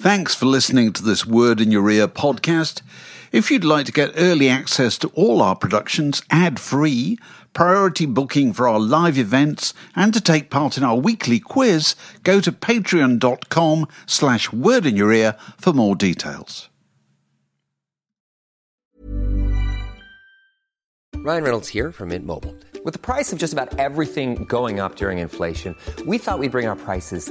Thanks for listening to this Word in Your Ear podcast. If you'd like to get early access to all our productions ad free, priority booking for our live events, and to take part in our weekly quiz, go to patreon.com slash word in your ear for more details. Ryan Reynolds here from Mint Mobile. With the price of just about everything going up during inflation, we thought we'd bring our prices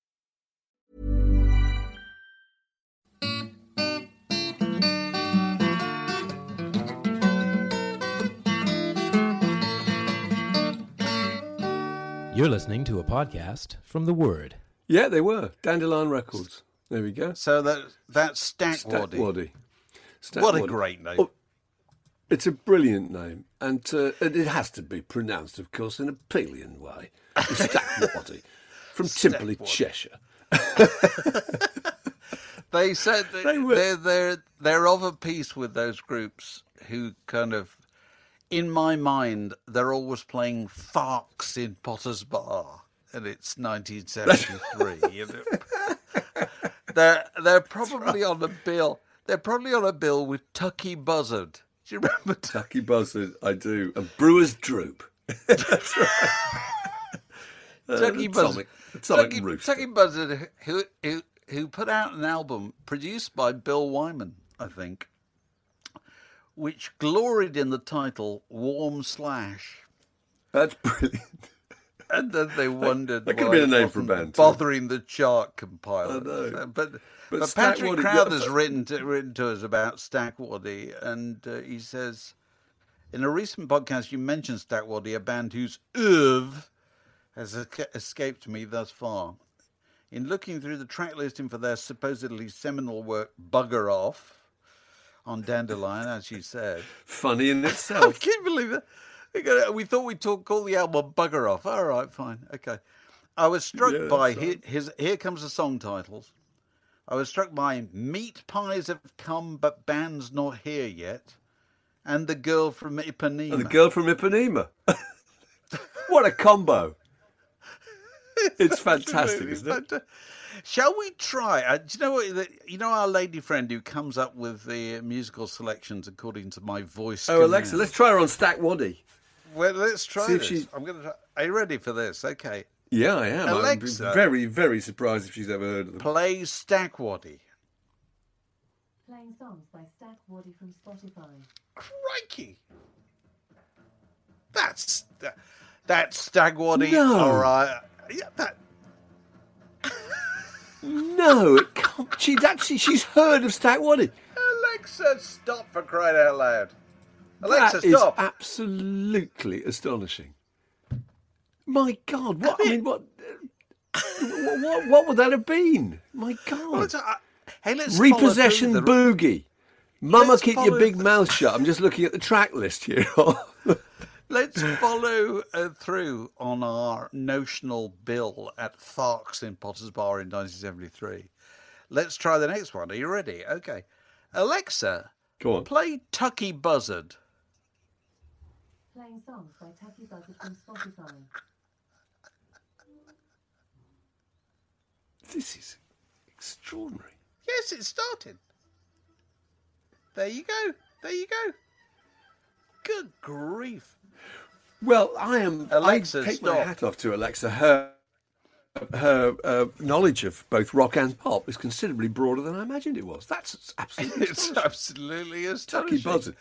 You're listening to a podcast from The Word. Yeah, they were. Dandelion Records. There we go. So that that's Stack Waddy. Waddy. Stack What a great name. Oh, it's a brilliant name. And, uh, and it has to be pronounced, of course, in a Pelian way. It's Stack Waddy. From Timperley, Waddy. Cheshire. They said that They were- they're, they're, they're of a piece with those groups who kind of, in my mind, they're always playing Fox in Potter's Bar, and it's 1973. you know. they're they're probably on a bill. They're probably on a bill with Tucky Buzzard. Do you remember Tucky? Tucky Buzzard, I do. And Brewer's Droop. That's right. Uh, Tucky Buzzard. Atomic, Atomic Tucky, Rooster. Tucky Buzzard, who, who who put out an album produced by Bill Wyman, I think, which gloried in the title "Warm Slash," That's brilliant. and then they wondered that could why have been a it name for a band, too. bothering the chart compiler. I know. But But but, Patrick Crowther's written to, written to us about Stackwaddy, and uh, he says. In a recent podcast, you mentioned Stackwaddy, a band whose oeuvre has escaped me thus far. In looking through the track listing for their supposedly seminal work, Bugger Off, on Dandelion, as you said. Funny in itself. I can't believe it. We thought we'd talk, call the album Bugger Off. All right, fine. Okay. I was struck Yeah, by his, his. Here comes the song titles. I was struck by Meat Pies Have Come, but Band's Not Here Yet, and The Girl from Ipanema. And the girl from Ipanema. what a combo. It's fantastic, isn't it? fanta- Shall we try? Uh, do you know what? You know our lady friend who comes up with the musical selections according to my voice. Oh, Alexa, let's try her on Stack Waddy. Well, let's try See if this. she- I'm gonna. Try. Are you ready for this? Okay. Yeah, I am. Alexa. I'm very, very surprised if she's ever heard of them. Play Stack Waddy. Playing songs by Stack Waddy from Spotify. Crikey! That's that, that's Stagwaddy. No. All right. Yeah, that. No, it can't. She's actually she's heard of Stack Waddy. Alexa, stop for crying out loud. Alexa, That is stop. absolutely astonishing. My God, what I mean, what, what, what, what would that have been? My God, it's, uh, hey, let's repossession the- boogie. Mama, Let's keep your big the- mouth shut. I'm just looking at the track list here. Let's follow uh, through on our notional bill at Fox in Potter's Bar in 1973. Let's try the next one. Are you ready? Okay. Alexa, Go on. play Tucky Buzzard. Playing songs by Tucky Buzzard from Spotify. This is extraordinary. Yes, it started. There you go. There you go. Good grief. Well, I am. Alexa, I take my hat off to Alexa. Her her uh, knowledge of both rock and pop is considerably broader than I imagined it was. That's absolutely It's astonishing. absolutely Tucky astonishing. Buzzard.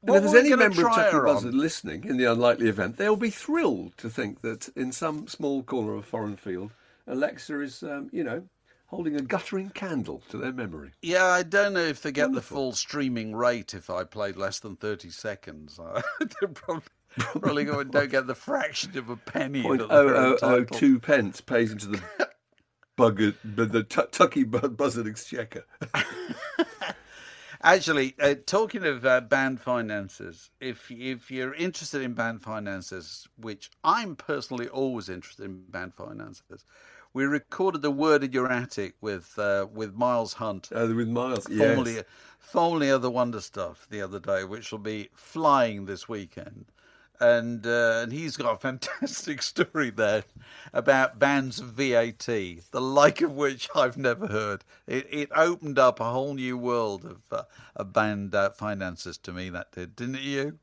What and if there's any member of Tucky on? Buzzard listening in the unlikely event, they'll be thrilled to think that in some small corner of a foreign field, Alexa is, um, you know, holding a guttering candle to their memory. Yeah, I don't know if they get the full streaming rate if I played less than 30 seconds. they probably, probably go and don't get the fraction of a penny. Point oh they're oh oh two pence pays into the bugger, the, the Tu- Tucky Bu- Buzzard exchequer. Actually, uh, talking of uh, band finances, if if you're interested in band finances, which I'm personally always interested in band finances, we recorded the word in your attic with uh, with Miles Hunt, Uh, with Miles, formerly yes. formerly of the Wonder Stuff, the other day, which will be flying this weekend. And uh, and he's got a fantastic story there about bands of VAT, the like of which I've never heard. It, it opened up a whole new world of uh, of band uh, finances to me. That did, didn't it? You?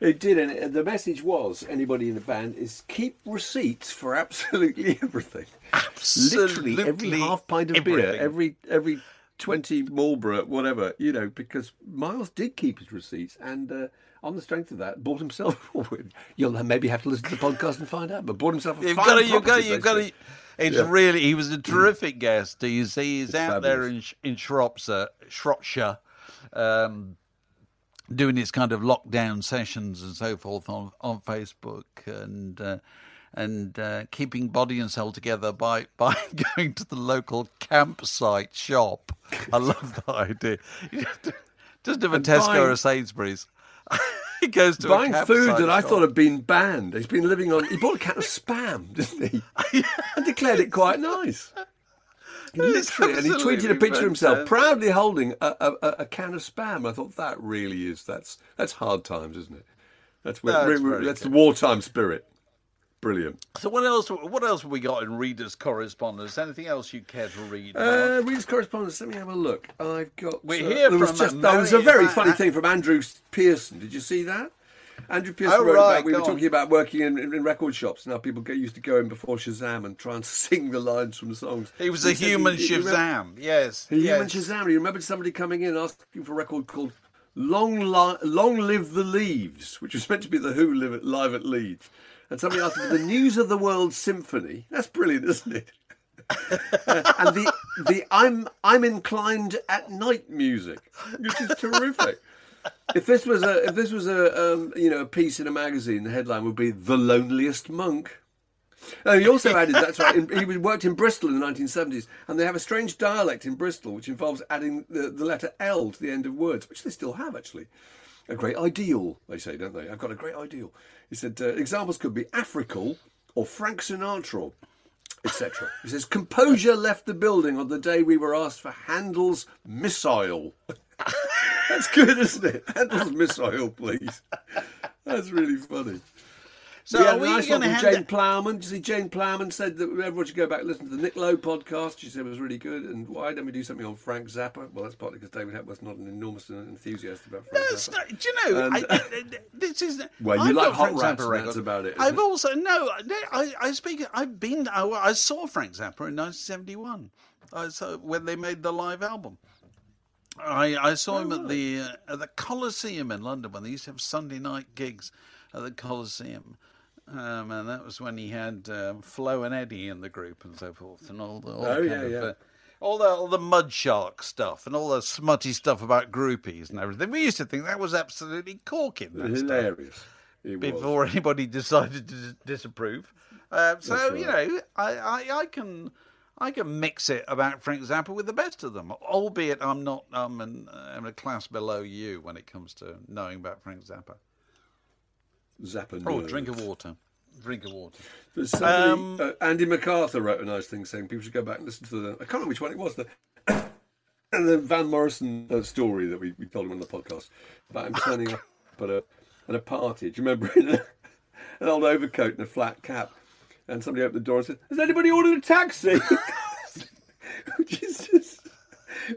It did, and the message was: anybody in the band is keep receipts for absolutely everything. Literally every half pint of beer, every every twenty Marlboro, whatever you know, because Miles did keep his receipts, and uh, on the strength of that, bought himself. You'll maybe have to listen to the podcast and find out, but bought himself a You've got to, you've got to, you've got to. It's Yeah. really. He was a terrific guest. You see, he's It's out there in in Shropshire, Shropshire, um, doing his kind of lockdown sessions and so forth on on Facebook and. Uh, and uh, keeping body and soul together by, by going to the local campsite shop. I love that idea. Doesn't have a And Tesco or a Sainsbury's. he goes to a Buying food campsite that I thought had been banned. He's been living on. He bought a can of spam, didn't he? and declared it quite nice. Literally, and he tweeted a picture of himself proudly holding a, a, a- can of spam. I thought that really is that's that's hard times, isn't it? That's That's re- re- very that's the wartime spirit. Brilliant. So what else? What else have we got in readers' correspondence? Anything else you care to read? Uh, readers' correspondence. Let me have a look. I've got. We uh, hear there was just a there was a very- funny thing from Andrew Pearson. Did you see that? Andrew Pierce Oh, wrote right, about. We were on. talking about working in, in, in record shops. Now people get used to go in before Shazam and try and sing the lines from the songs. he was a said he- human he remember- Shazam. Yes. He yes. human Shazam. He remembered somebody coming in asking for a record called "Long Li- Long Live the Leaves," which was meant to be the Who live at, live at Leeds. And somebody asked for the News of the World Symphony. That's brilliant, isn't it? Uh, and the the I'm I'm inclined at night music, which is terrific. If this was a if this was a um, you know a piece in a magazine, the headline would be "The Loneliest Monk." Oh, he also added that's right. in- He worked in Bristol in the 1970s, and they have a strange dialect in Bristol, which involves adding the, the letter L to the end of words, which they still have actually. A great ideal, they say, don't they? I've got a great ideal. He said uh, examples could be Africal or Frank Sinatra, etc. He says composure left the building on the day we were asked for Handel's Missile. That's good, isn't it? Handel's Missile, please. That's really funny. So we had a nice one to from? Jane Plowman. You see Jane Plowman said that everyone should go back and listen to the Nick Lowe podcast. She said it was really good. And why don't we do something on Frank Zappa? Well, that's partly because David Hepworth's not an enormous enthusiast about Frank That's Zappa. not, do you know? And- I, I, this is Well, you I've like Hot Frank Rats and that's about it, I've it? also no, no. I, I speak. I've been. I, I saw Frank Zappa in 1971. I saw when they made the live album. I, I saw him at the uh, at the Coliseum in London when they used to have Sunday night gigs at the Coliseum. Um, and that was when he had um, Flo and Eddie in the group and so forth, and all the all Oh, yeah, of, yeah. Uh, all the all the mud shark stuff and all the smutty stuff about groupies and everything. We used to think that was absolutely corking. That Hilarious. It was. before anybody decided to dis- disapprove. Uh, so That's you know, I, I, I can I can mix it about Frank Zappa with the best of them, albeit I'm not I'm, in, I'm a class below you when it comes to knowing about Frank Zappa. Zappa. Oh, nerd. drink of water, drink of water. But somebody, Um, uh, Andy MacArthur wrote a nice thing saying people should go back and listen to the. I can't remember which one it was. The, and the Van Morrison uh, story that we, we told him on the podcast about him turning up at a at a party. Do you remember in a, an old overcoat and a flat cap? And somebody opened the door and said, "Has anybody ordered a taxi?" which is just,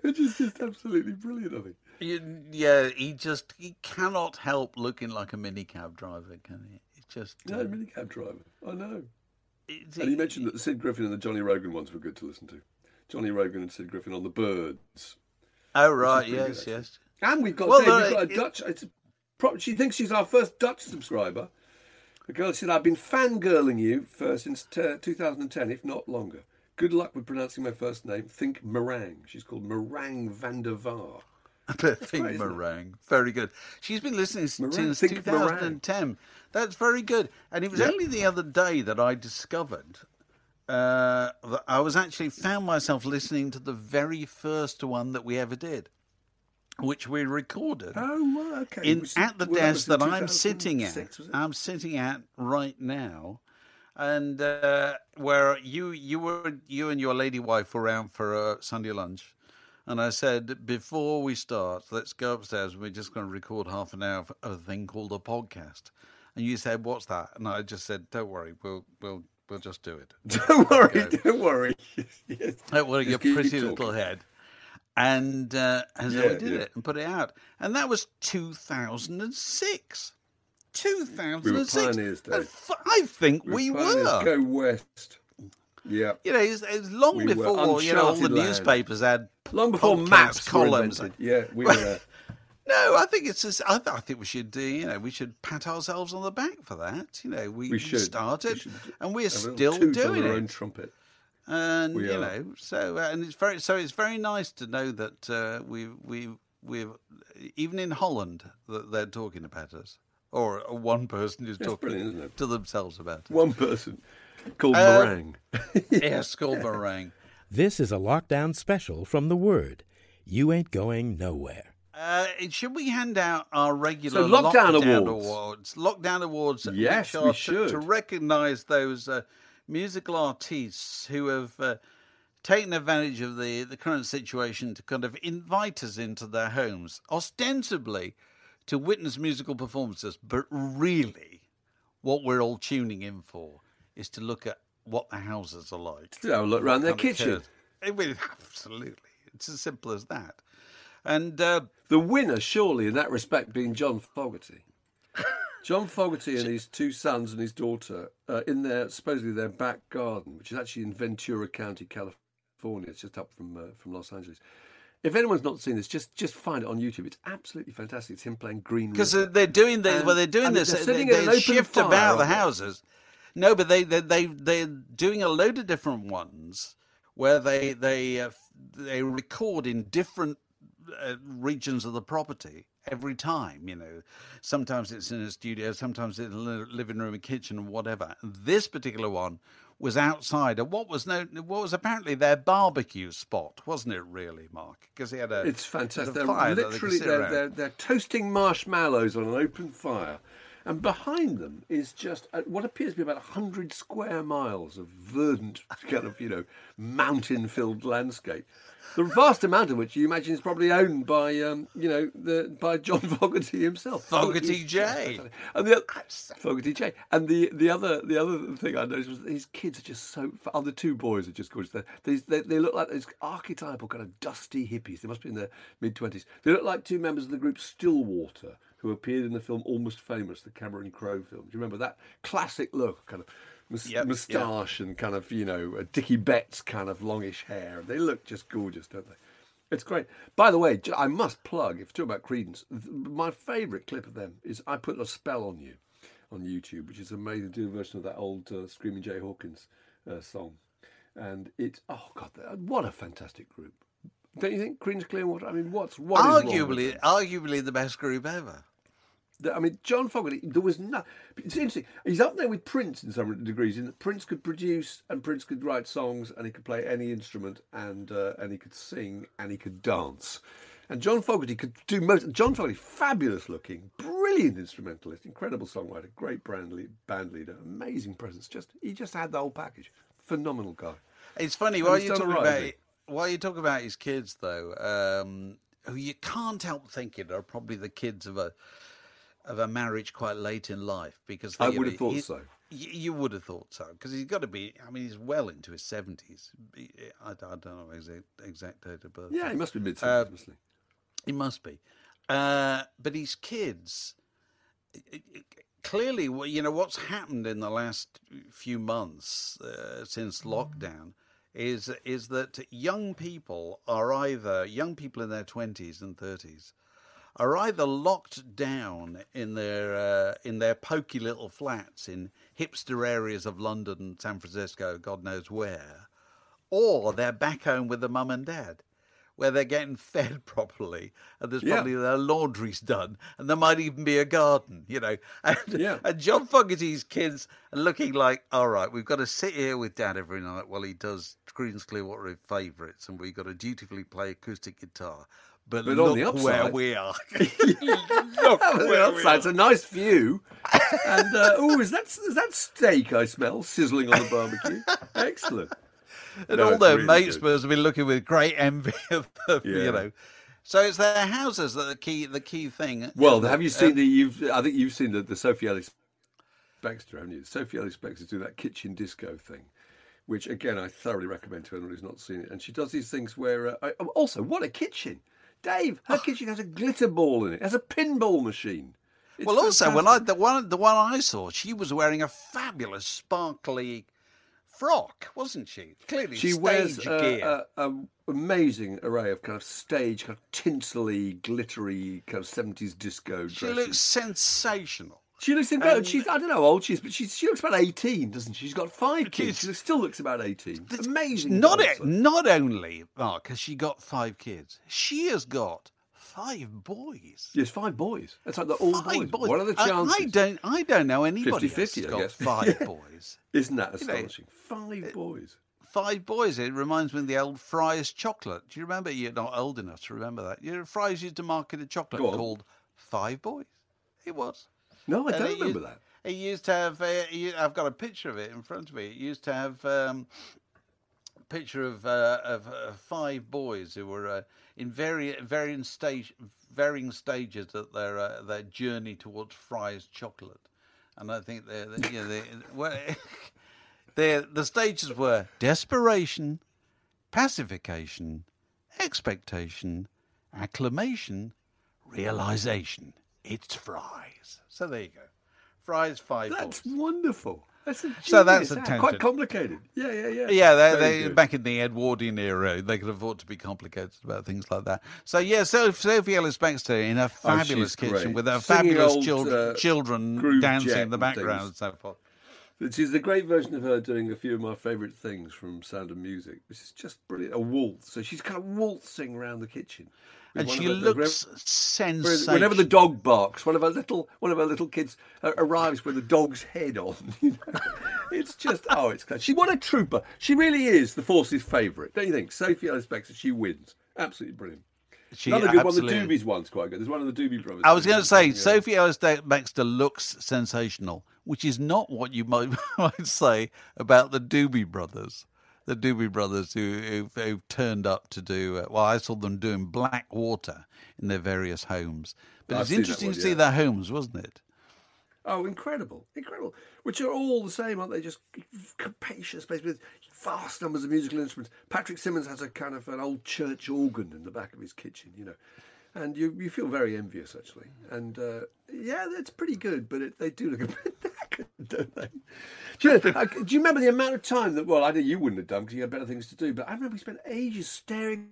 which is just absolutely brilliant. of him. You- yeah, he just he cannot help looking like a minicab driver, can he? It's just No, uh, minicab driver. I know. it's- And he mentioned that the Sid Griffin and the Johnny Rogan ones were good to listen to. Johnny Rogan and Sid Griffin on the Byrds. Oh right, pretty good, yes, yes. And we've got, Well, Dave, uh, we've got a it- Dutch. It's a, she thinks she's our first Dutch subscriber. The girl said, "I've been fangirling you for since t- 2010, if not longer. Good luck with pronouncing my first name. Think meringue. She's called Meringue van der Vaar. Think great, meringue. Very good. She's been listening Meringue, since think 2010. That's very good. And it was Yeah. only the other day that I discovered uh, that I was actually found myself listening to the very first one that we ever did, which we recorded Oh, well, okay. in Was- at the well, desk was that I'm sitting at. 2006, was it? I'm sitting at right now, and uh, where you you were you and your lady wife were out for a Sunday lunch, and I said before we start, let's go upstairs. We're just going to record half an hour of of a thing called a podcast. And you said, "What's that?" And I just said, "Don't worry, we'll we'll we'll just do it." Don't worry, don't worry. Yes. Don't worry, Just your pretty little head. And uh, and so Yeah, we did yeah. it and put it out, and that was 2006. 2006. pioneers, And Dave. f- I think we were, Pioneers were. Go west. Yeah. You know, it's, it's long We before you know all the land. newspapers had Long before maps columns. Yeah, we were. No, I think it's just, I, th- I think we should do. You know, we should pat ourselves on the back for that. You know, we, We should. started, We should and we're Have a little still doing our it. own trumpet. And We you are. know so uh, and it's very so it's very nice to know that uh, we we we even in Holland that they're talking about us or one person is That's talking brilliant, isn't it? to themselves about it. One person called Uh, Meringue. yes, called meringue. This is a lockdown special from The Word. You ain't going nowhere. Uh, should we hand out our regular So, lockdown lockdown awards. awards? Lockdown awards. Yes, we are to- should. to recognise those uh, musical artists who have uh, taken advantage of the, the current situation to kind of invite us into their homes, ostensibly to witness musical performances, but really, what we're all tuning in for is to look at what the houses are like. To have a look around their kitchen. It will- absolutely. It's as simple as that. And uh, The winner, surely, in that respect, being John Fogerty. John Fogerty and his two sons and his daughter uh, in their supposedly their back garden, which is actually in Ventura County, California. It's just up from uh, from Los Angeles. If anyone's not seen this, just just find it on YouTube. It's absolutely fantastic. It's him playing Green because they're doing the, And- well, they're doing this. they're They, they in an open shift about the houses. No, but they they they they're doing a load of different ones where they they uh, they record in different uh, regions of the property every time. You know, sometimes it's in a studio, sometimes it's in a living room, a kitchen, whatever. This particular one was outside of what was no what was apparently their barbecue spot, wasn't it? Really, Mark? Because he had a It's fantastic. the They're they literally sit they're, they're, they're toasting marshmallows on an open fire, and behind them is just uh what appears to be about hundred square miles of verdant kind of you know mountain-filled landscape. The vast amount of which you imagine is probably owned by um, you know the by John Fogerty himself. Fogerty J. And the Fogerty J. And the the other the other thing I noticed was these kids are just so. Oh, the two boys are just gorgeous. They're, they, they look like these archetypal kind of dusty hippies. They must be in their mid twenties. They look like two members of the group Stillwater who appeared in the film Almost Famous, the Cameron Crowe film. Do you remember that classic look, kind of mus- Yep, moustache and kind of you know a Dickey Betts kind of longish hair. They look just gorgeous, don't they? It's great. By the way, I must plug, if you're talking about Creedence, my favourite clip of them is I Put a Spell on You on YouTube, which is amazing. Do a version of that old uh, Screaming Jay Hawkins uh, song. And it, oh God, what a fantastic group. Don't you think Creedence Clearwater? I mean, what's what is wrong with arguably arguably the best group ever. I mean, John Fogerty, there was no. It's interesting. He's up there with Prince in some degrees. In that Prince could produce and Prince could write songs and he could play any instrument and uh, and he could sing and he could dance. And John Fogerty could do most. John Fogerty, fabulous looking, brilliant instrumentalist, incredible songwriter, great brand lead, band leader, amazing presence. Just he just had the whole package. Phenomenal guy. It's funny while you done talk all right, about while you talk about his kids though, um, who you can't help thinking are probably the kids of a of a marriage quite late in life because I would have thought he- so. You would have thought so because he's got to be. I mean, he's well into his seventies. I, I don't know exact exact date of birth. Yeah, he must be mid Uh, seventies, mustn't He must be. Uh, but his kids, it- it- clearly, you know, what's happened in the last few months uh, since lockdown is is that young people are either young people in their twenties and thirties are either locked down in their uh, in their pokey little flats in hipster areas of London, San Francisco, God knows where, or they're back home with the mum and dad, where they're getting fed properly, and there's Yeah. probably their laundry's done, and there might even be a garden, you know. And, Yeah. and John Fogerty's kids are looking like, all right, we've got to sit here with dad every night while he does Creedence Clearwater favourites, and we've got to dutifully play acoustic guitar. But, But look the where upside- we are. well, outside, it's a nice view. And uh, oh, is that is that steak I smell sizzling on the barbecue? Excellent. and No, all their really mates good. must have been looking with great envy of Yeah. you know. So it's their houses that are the key, the key thing. Well, have you seen Um, the? You've I think you've seen the, the Sophie Ellis Bextor, haven't you? Sophie Ellis Bextor do that kitchen disco thing, which again I thoroughly recommend to anyone who's not seen it. And she does these things where uh, I, also what a kitchen, Dave. Her kitchen has a glitter ball in it, has a pinball machine. It's Well, also when I the one the one I saw, she was wearing a fabulous sparkly frock, wasn't she? Clearly, she stage wears gear. a, a, a amazing array of kind of stage, kind of tinselly, glittery, kind of seventies disco she dresses. looks sensational. She looks incredible. And- um, she's I don't know how old she is, but she's she looks about eighteen, doesn't she? She's got five kids. She still looks about eighteen. It's Amazing. Not it, not only oh, Mark has she got five kids, she has got five boys. Yes, five boys. That's like they're all Five boys. What are the I- chances? I, don't. I don't know anybody 50-50, got guess. five boys. Isn't that You know, astonishing? five boys. Five boys. It reminds me of the old Fry's chocolate. Do you remember? You're not old enough to remember that. You know, Fry's used to market a chocolate called Five Boys. It was. No, I don't remember used- that. It used to have. Uh, I've got a picture of it in front of me. It used to have um, a picture of uh, of uh, five boys who were uh, in vari- varying stage, varying stages of their uh, their journey towards Fry's chocolate, and I think they, you know, they, well, they, the stages were desperation, pacification, expectation, acclamation, realization. It's Fry's. So there you go. Fry's five That's boys. wonderful. That's a So that's a Quite complicated. Yeah, yeah, yeah. Yeah, they, they back in the Edwardian era, they could afford to be complicated about things like that. So yeah, so Sophie Ellis Bextor in her Oh, fabulous she's kitchen great. with her Singing fabulous old, children, uh, children dancing in the background things. and so forth. Which is a great version of her doing a few of my favourite things from Sound of Music, which is just brilliant. A waltz. So she's kind of waltzing around the kitchen. And she looks sensational. Whenever the dog barks, one of our little one of our little kids uh, arrives with a dog's head on. You know? it's just oh, it's class. She what a trooper. She really is the force's favourite, don't you think? Sophie Ellis Bextor, she wins. Absolutely brilliant. She Another good absolutely- one. The Doobies one's quite good. There's one of the Doobie brothers. I was going to say, Yeah. Sophie Ellis Bextor looks sensational, which is not what you might, might say about the Doobie Brothers. The Doobie Brothers who, who've, who've turned up to do, uh, well, I saw them doing Black Water in their various homes. But it's interesting one, to see their homes, wasn't it? Oh, incredible, incredible! Which are all the same, aren't they? Just capacious space with vast numbers of musical instruments. Patrick Simmons has a kind of an old church organ in the back of his kitchen, you know, and you you feel very envious actually. And uh, yeah, that's pretty good, but it, they do look a bit knackered, don't they? Do you, uh, do you remember the amount of time that? Well, I know you wouldn't have done because you had better things to do, but I remember we spent ages staring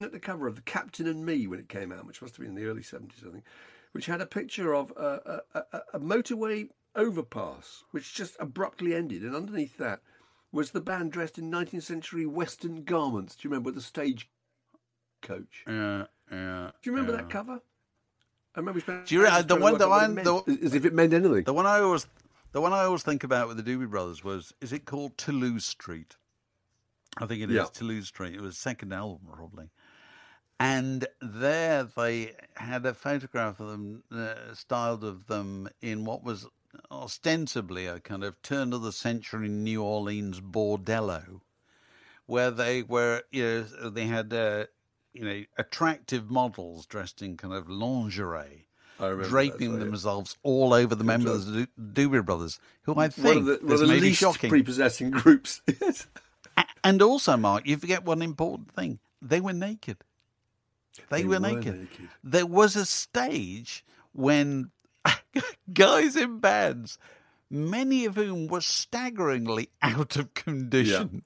at the cover of The Captain and Me when it came out, which must have been in the early 70s, I think, which had a picture of a, a, a, a motorway overpass, which just abruptly ended. And underneath that was the band dressed in 19th century Western garments. Do you remember the stage coach? Yeah, yeah. Do you remember that cover? I remember Do you re- the trying to one- work the out what it one- meant, the- as if it meant anything. The one I always, the one I always think about with the Doobie Brothers was, is it called Toulouse Street? I think it is Yeah. Toulouse Street. It was second album probably, and there they had a photograph of them, uh, styled of them in what was ostensibly a kind of turn of the century New Orleans bordello, where they were, you know, they had, uh, you know, attractive models dressed in kind of lingerie that, draping so, yeah. themselves all over the members of the Do- Doobie Brothers, who I think of the, one the may least shocking. prepossessing groups. And also, Mark, you forget one important thing. They were naked. They, They were, were naked. naked. There was a stage when guys in bands, many of whom were staggeringly out of condition,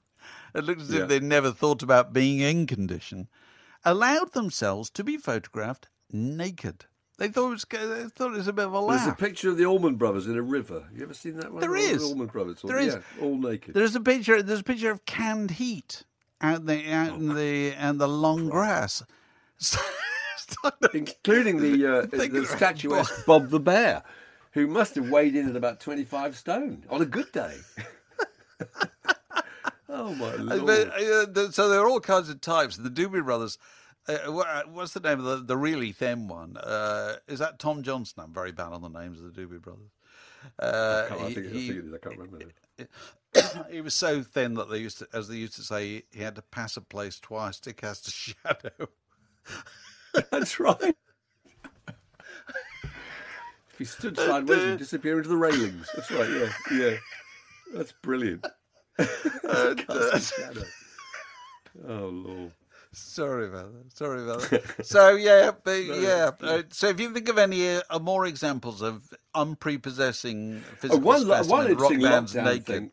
it looked as Yeah. if they'd never thought about being in condition, allowed themselves to be photographed naked. They thought it was they thought it was a bit of a laugh. There's a picture of the Allman Brothers in a river. You ever seen that one? There All the. Allman Brothers. There is. Yeah, all naked. There's a picture. There's a picture of canned heat out the out in the and the long grass. including the uh, the statuesque Bob the Bear, who must have weighed in at about twenty five stone on a good day. oh my lord! But, uh, so there are all kinds of types. The Doobie Brothers. Uh, what's the name of the, the really thin one? Uh, is that Tom Johnston? I'm very bad on the names of the Doobie Brothers. Uh, I, can't, I, he- I, think it is. I can't remember. Now. he was so thin that they used to, as they used to say, he had to pass a place twice to cast a shadow. That's right. if he stood sideways, he'd disappear into the railings. That's right. Yeah, yeah. That's brilliant. Cast a shadow. Oh lord. Sorry about that. Sorry about that. so yeah, but yeah. Uh, so if you think of any uh, more examples of unprepossessing Oh, physical one, lo- specimen, one rock interesting bands lockdown naked. thing.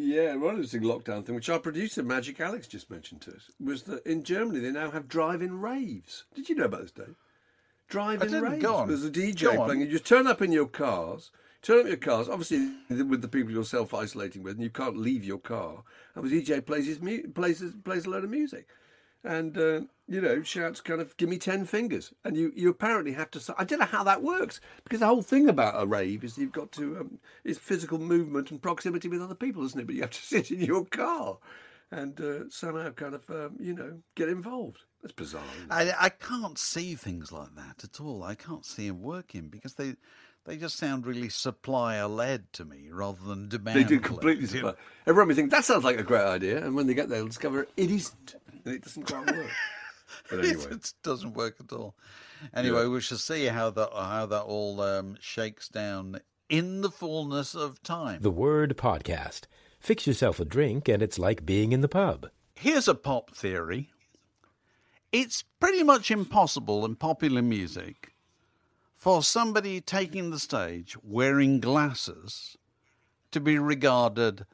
Yeah, one interesting lockdown thing, which our producer Magic Alex just mentioned to us, was that in Germany they now have drive-in raves. Did you know about this, Dave? Drive-in raves. Go on. There's a DJ playing. You just turn up in your cars. Turn up your cars, obviously with the people you're self-isolating with, and you can't leave your car. And the DJ plays his mu- plays plays a load of music, and uh, you know shouts kind of "Give me ten fingers," and you you apparently have to. I don't know how that works because the whole thing about a rave is you've got to um, is physical movement and proximity with other people, isn't it? But you have to sit in your car and uh, somehow kind of um, you know get involved. That's bizarre. I, I can't see things like that at all. I can't see them working because they they just sound really supplier led to me rather than demand. They do led. completely. You know? Supply. Everyone may think that sounds like a great idea, and when they get there, they'll discover it isn't, and it doesn't quite work. But anyway, it doesn't work at all. Anyway, Yeah. we shall see how that how that all um, shakes down in the fullness of time. The Word Podcast. Fix yourself a drink, and it's like being in the pub. Here's a pop theory. It's pretty much impossible in popular music for somebody taking the stage wearing glasses to be regarded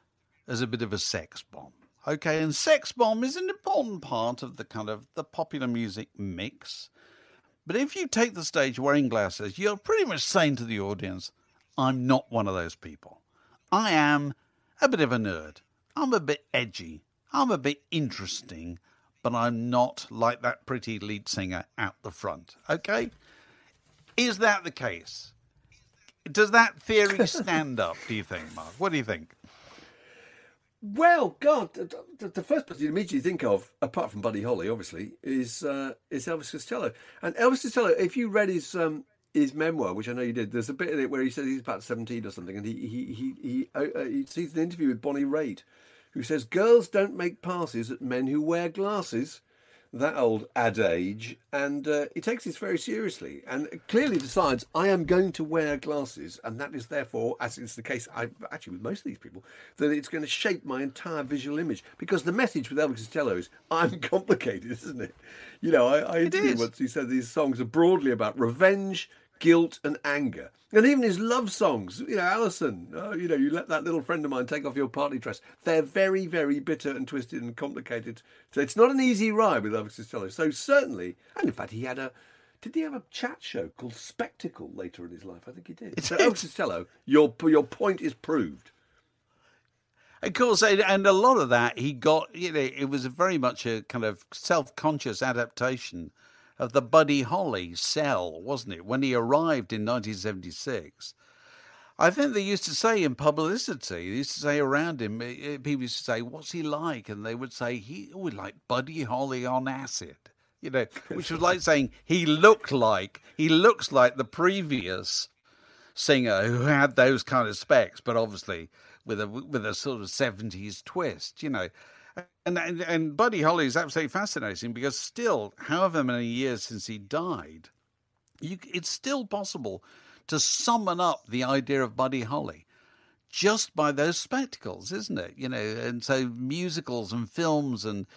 as a bit of a sex bomb. Okay, and sex bomb is an important part of the kind of the popular music mix. But if you take the stage wearing glasses, you're pretty much saying to the audience, I'm not one of those people. I am a bit of a nerd. I'm a bit edgy. I'm a bit interesting, but I'm not like that pretty lead singer out the front. Okay? Is that the case? Does that theory stand up, do you think, Mark? What do you think? well, God, the, the- first person you immediately think of, apart from Buddy Holly, obviously, is uh, is Elvis Costello. And Elvis Costello, if you read his um, his memoir, which I know you did, there's a bit in it where he says he's about seventeen or something, and he he he he, uh, uh, he sees an interview with Bonnie Raitt, who says girls don't make passes at men who wear glasses. That old adage, and uh, he takes this very seriously, and clearly decides I am going to wear glasses, and that is therefore, as is the case, I actually with most of these people, that it's going to shape my entire visual image. Because the message with Elvis Costello is I'm complicated, isn't it? You know, I, I interviewed once. He said these songs are broadly about revenge, guilt, and anger. And even his love songs, you know, Alison, oh, you know, you let that little friend of mine take off your party dress. They're very, very bitter and twisted and complicated. So it's not an easy ride with Elvis Costello. So certainly, and in fact, he had a. Did he have a chat show called Spectacle later in his life? I think he did. So Elvis Costello, your your point is proved. Of course, and and a lot of that he got, you know, it was a very much a kind of self conscious adaptation of the Buddy Holly cell, wasn't it? When he arrived in 1976. I think they used to say in publicity, they used to say around him, eh, eh, people used to say, What's he like? And they would say, He would like Buddy Holly on acid. You know, which was like saying he looked like, he looks like the previous singer who had those kind of specs, but obviously with a with a sort of seventies twist, you know. And, and and Buddy Holly is absolutely fascinating because still, however many years since he died, you, it's still possible to summon up the idea of Buddy Holly just by those spectacles, isn't it? You know, and so musicals and films and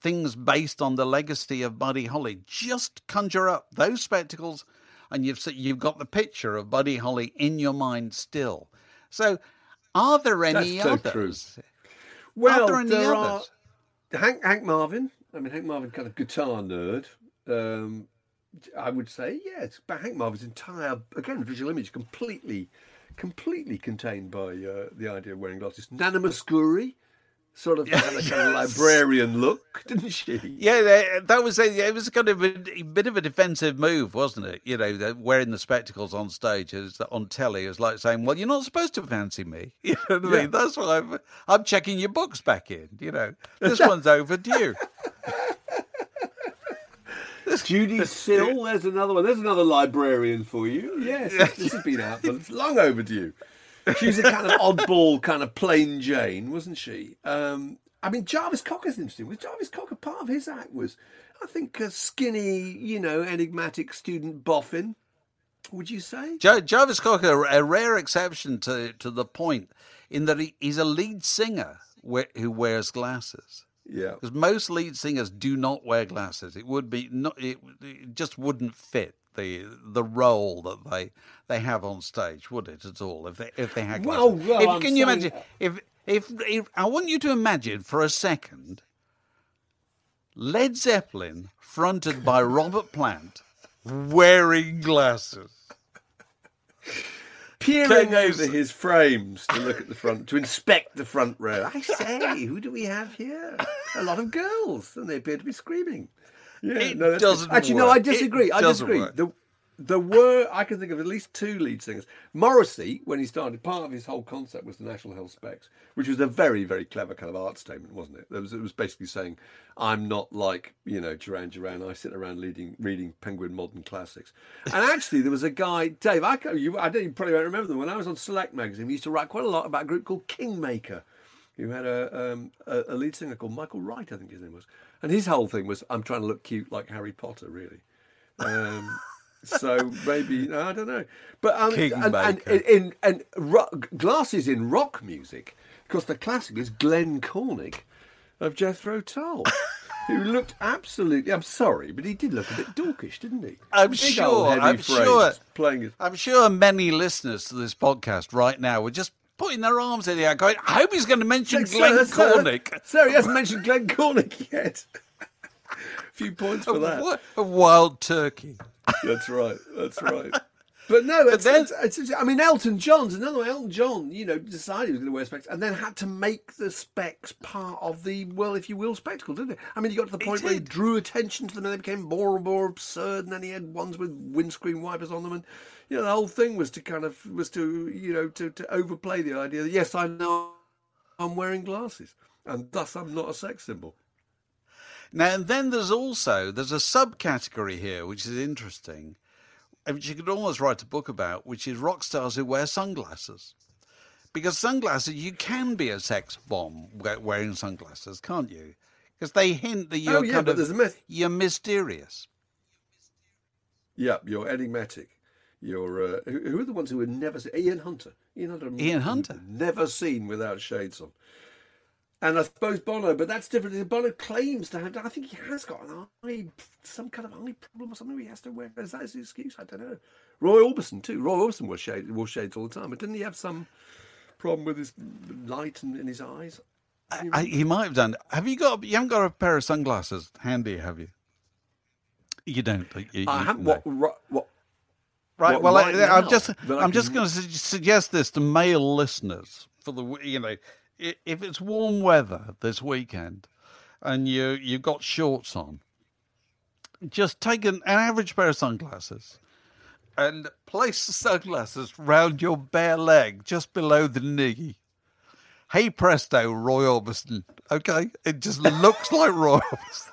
things based on the legacy of Buddy Holly just conjure up those spectacles, and you've you've got the picture of Buddy Holly in your mind still. So, are there any That's so others? true. Well, there are? Hank, Hank Marvin. I mean, Hank Marvin, kind of guitar nerd. Um, I would say, yes. But Hank Marvin's entire, again, visual image completely, completely contained by uh, the idea of wearing glasses. Nana Mouskouri sort of had a kind of librarian look, didn't she? Yeah, that- that was a, it was kind of a, a bit of a defensive move, wasn't it? You know, the- wearing the spectacles on stage is on telly is like saying, "Well, you're not supposed to fancy me." You know what I mean? That's why I'm I'm checking your books back in. You know, this one's overdue. Judee Sill, there's another one. There's another librarian for you. Yes, this, this has been out, but it's long overdue. She was a kind of oddball, kind of plain Jane, wasn't she? Um, I mean, Jarvis Cocker's interesting. Was Jarvis Cocker part of his act? Was I think a skinny, you know, enigmatic student boffin? Would you say? Jo- Jarvis Cocker, a rare exception to to the point, in that he, he's a lead singer who wears glasses. Yeah. Because most lead singers do not wear glasses. It would be not. It, it just wouldn't fit the the role that they they have on stage, would it at all? If they if they had Well, glasses. well, If- can you saying- imagine? If, if if I want you to imagine for a second, Led Zeppelin fronted by Robert Plant wearing glasses. Peering over his frames to look at the front, to inspect the front row. I say, who do we have here? A lot of girls, and they appear to be screaming. Yeah, It no, doesn't Actually, no, I disagree. It I disagree. work. The, there were, I can think of at least two lead singers. Morrissey, when he started, part of his whole concept was the National Health Specs, which was a very, very clever kind of art statement, wasn't it? It was, it was basically saying, I'm not like, you know, Duran Duran. I sit around reading, reading Penguin Modern Classics. And actually, there was a guy, Dave, I, ca- you, I don't, you probably won't remember them. When I was on Select magazine, we used to write quite a lot about a group called Kingmaker who had a, um, a a lead singer called Michael Wright, I think his name was, and his whole thing was, "I'm trying to look cute like Harry Potter," really. Um, so maybe no, I don't know, but um, and, and in, in and rock, glasses in rock music, because the classic is Glenn Cornick of Jethro Tull. Who looked absolutely? I'm sorry, but he did look a bit dorkish, didn't he? I'm Big sure, I'm sure. Playing his I'm sure many listeners to this podcast right now were just putting their arms in the air, going, "I hope he's going to mention Glenn sir, Cornick." Sir, he hasn't mentioned Glenn Cornick yet. a few points for that. What a wild turkey! That's right. That's right. But no, it's, then- it's, it's, I mean, Elton John's another one. Elton John, you know, decided he was going to wear specs and then had to make the specs part of the, well, if you will, spectacle, didn't he? I mean, he got to the point where he drew attention to them and they became more and more absurd. And then he had ones with windscreen wipers on them. And, you know, the whole thing was to kind of, was to, you know, to, to overplay the idea that, yes, I know I'm wearing glasses and thus I'm not a sex symbol. Now, and then there's also there's a subcategory here which is interesting, which you could almost write a book about, which is rock stars who wear sunglasses. Because sunglasses, you can be a sex bomb wearing sunglasses, can't you? Because they hint that you're Oh, yeah, kind of myth. you're mysterious. Yeah, you're enigmatic. You're uh, who, who are the ones who were never seen? Ian Hunter. Ian Hunter. Ian Hunter. Never seen without shades on. And I suppose Bono, but that's different. Bono claims to have. I think he has got an eye, some kind of eye problem or something. He has to wear. Is that his excuse? I don't know. Roy Orbison too. Roy Orbison wore shades, wore shades all the time, but didn't he have some problem with his light in, in his eyes? I, I, he might have done. Have you got? You haven't got a pair of sunglasses handy, have you? You don't. You, I haven't. no. What, what? Right. What, well, right I, I'm just I'm just going to su- suggest this to male listeners for the you know if it's warm weather this weekend and you you've got shorts on, just take an, an average pair of sunglasses and place the sunglasses round your bare leg just below the knee. Hey presto, Roy Orbison. Okay, it just looks like Roy Orbison.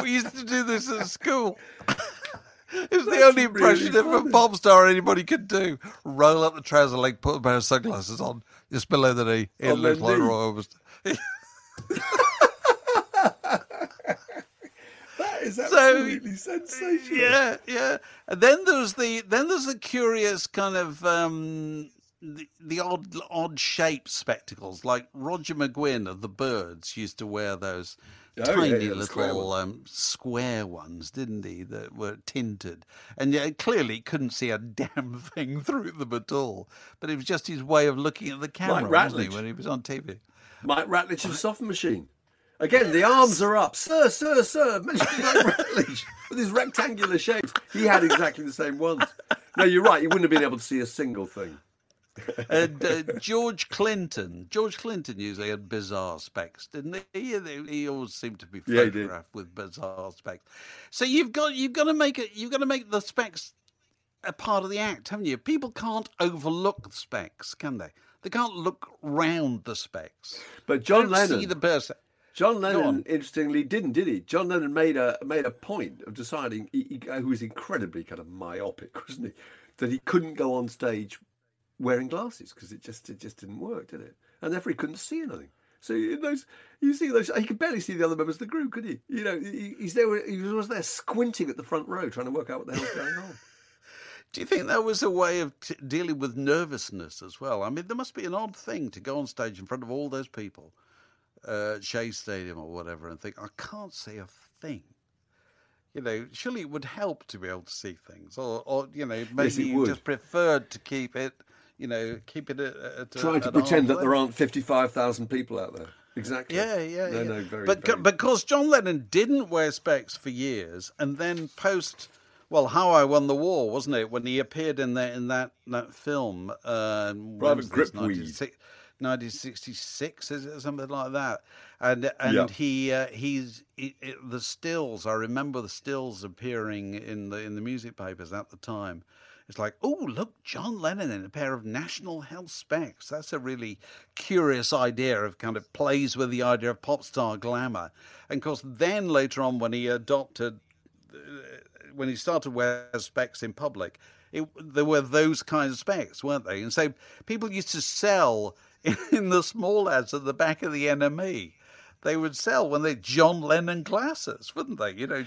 we used to do this at school. It was the only really impression of a pop star anybody could do. Roll up the trouser leg, put a pair of sunglasses on, just below the knee. It On looks like. Roy Orbison. That is So, absolutely sensational. Yeah, yeah. And then there's the then there's the curious kind of um the, the odd odd shaped spectacles, like Roger McGuinn of the Byrds used to wear those Oh, tiny yeah, little um, square ones, didn't he? That were tinted, and yeah, clearly couldn't see a damn thing through them at all. But it was just his way of looking at the camera, wasn't he, when he was on TV? Mike Ratledge of Soft Machine. Again, the arms are up. Sir, sir, sir. Mike Ratledge with his rectangular shapes. He had exactly the same ones. No, you're right. You wouldn't have been able to see a single thing. And uh, George Clinton, George Clinton usually had bizarre specs, didn't he? He, he always seemed to be Yeah, photographed with bizarre specs. So you've got you've got to make it. You've got to make the specs a part of the act, haven't you? People can't overlook the specs, can they? They can't look round the specs. But John Lennon, see the person. John. Lennon, interestingly, didn't, did he? John Lennon made a made a point of deciding, he, he, who was incredibly kind of myopic, wasn't he, that he couldn't go on stage wearing glasses because it just it just didn't work, did it? And therefore he couldn't see anything. So in those, you see those, he could barely see the other members of the group, could he? You know, he, he's there, he was always there squinting at the front row, trying to work out what the hell's going on. Do you think that was a way of t- dealing with nervousness as well? I mean, there must be an odd thing to go on stage in front of all those people, uh, at Shea Stadium or whatever, and think, I can't see a thing. You know, surely it would help to be able to see things, or, or you know, maybe Yes, you would. just preferred to keep it, you know, keep it at, Trying to pretend that there aren't fifty-five thousand people out there. Exactly. Yeah, yeah, No, yeah. no, very, but very... because John Lennon didn't wear specs for years, and then post, well, How I Won the War, wasn't it? When he appeared in that in that that film, uh, Private? Gripweed. 1966, is it something like that? And and Yeah. he uh, he's he, it, the stills. I remember the stills appearing in the in the music papers at the time. It's like, oh, look, John Lennon in a pair of National Health specs. That's a really curious idea of kind of plays with the idea of pop star glamour. And of course, then later on, when he adopted, uh, when he started to wear specs in public, it, there were those kinds of specs, weren't they? And so people used to sell in the small ads at the back of the NME. They would sell when they John Lennon glasses, wouldn't they? You know,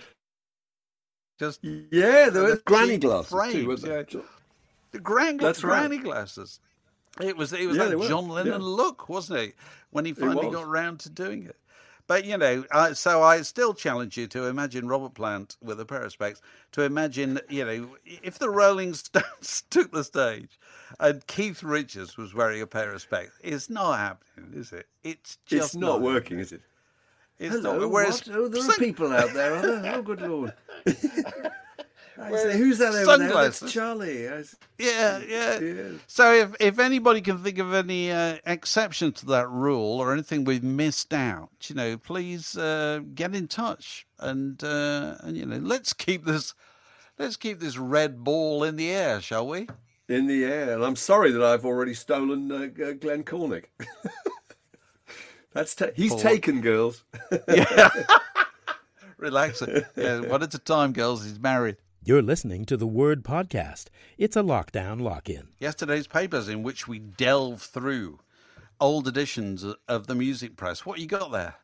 just yeah, there were the granny glasses too, frames, weren't yeah. the gran- That's right. granny glasses. It was it was Yeah, that John Lennon yeah. look, wasn't it? When he finally got round to doing it. But you know, I, so I still challenge you to imagine Robert Plant with a pair of specs. To imagine, you know, if the Rolling Stones took the stage and Keith Richards was wearing a pair of specs, it's not happening, is it? It's just It's not working, is it? It's Hello, not. Whereas what? Oh, there are people out there, are there? Oh, good lord. I say, who's that over there? Sunglasses. That's Charlie. Yeah, yeah. Yes. So if if anybody can think of any uh, exception to that rule or anything we've missed out, you know, please uh, get in touch and uh, and you know, let's keep this let's keep this red ball in the air, shall we? In the air. And I'm sorry that I've already stolen uh, Glenn Cornick. That's ta- he's For taken, girls. yeah. Relax. yeah, one at a time, girls. He's married. You're listening to the Word Podcast. It's a lockdown lock in. Yesterday's papers in which we delve through old editions of the music press. What you got there?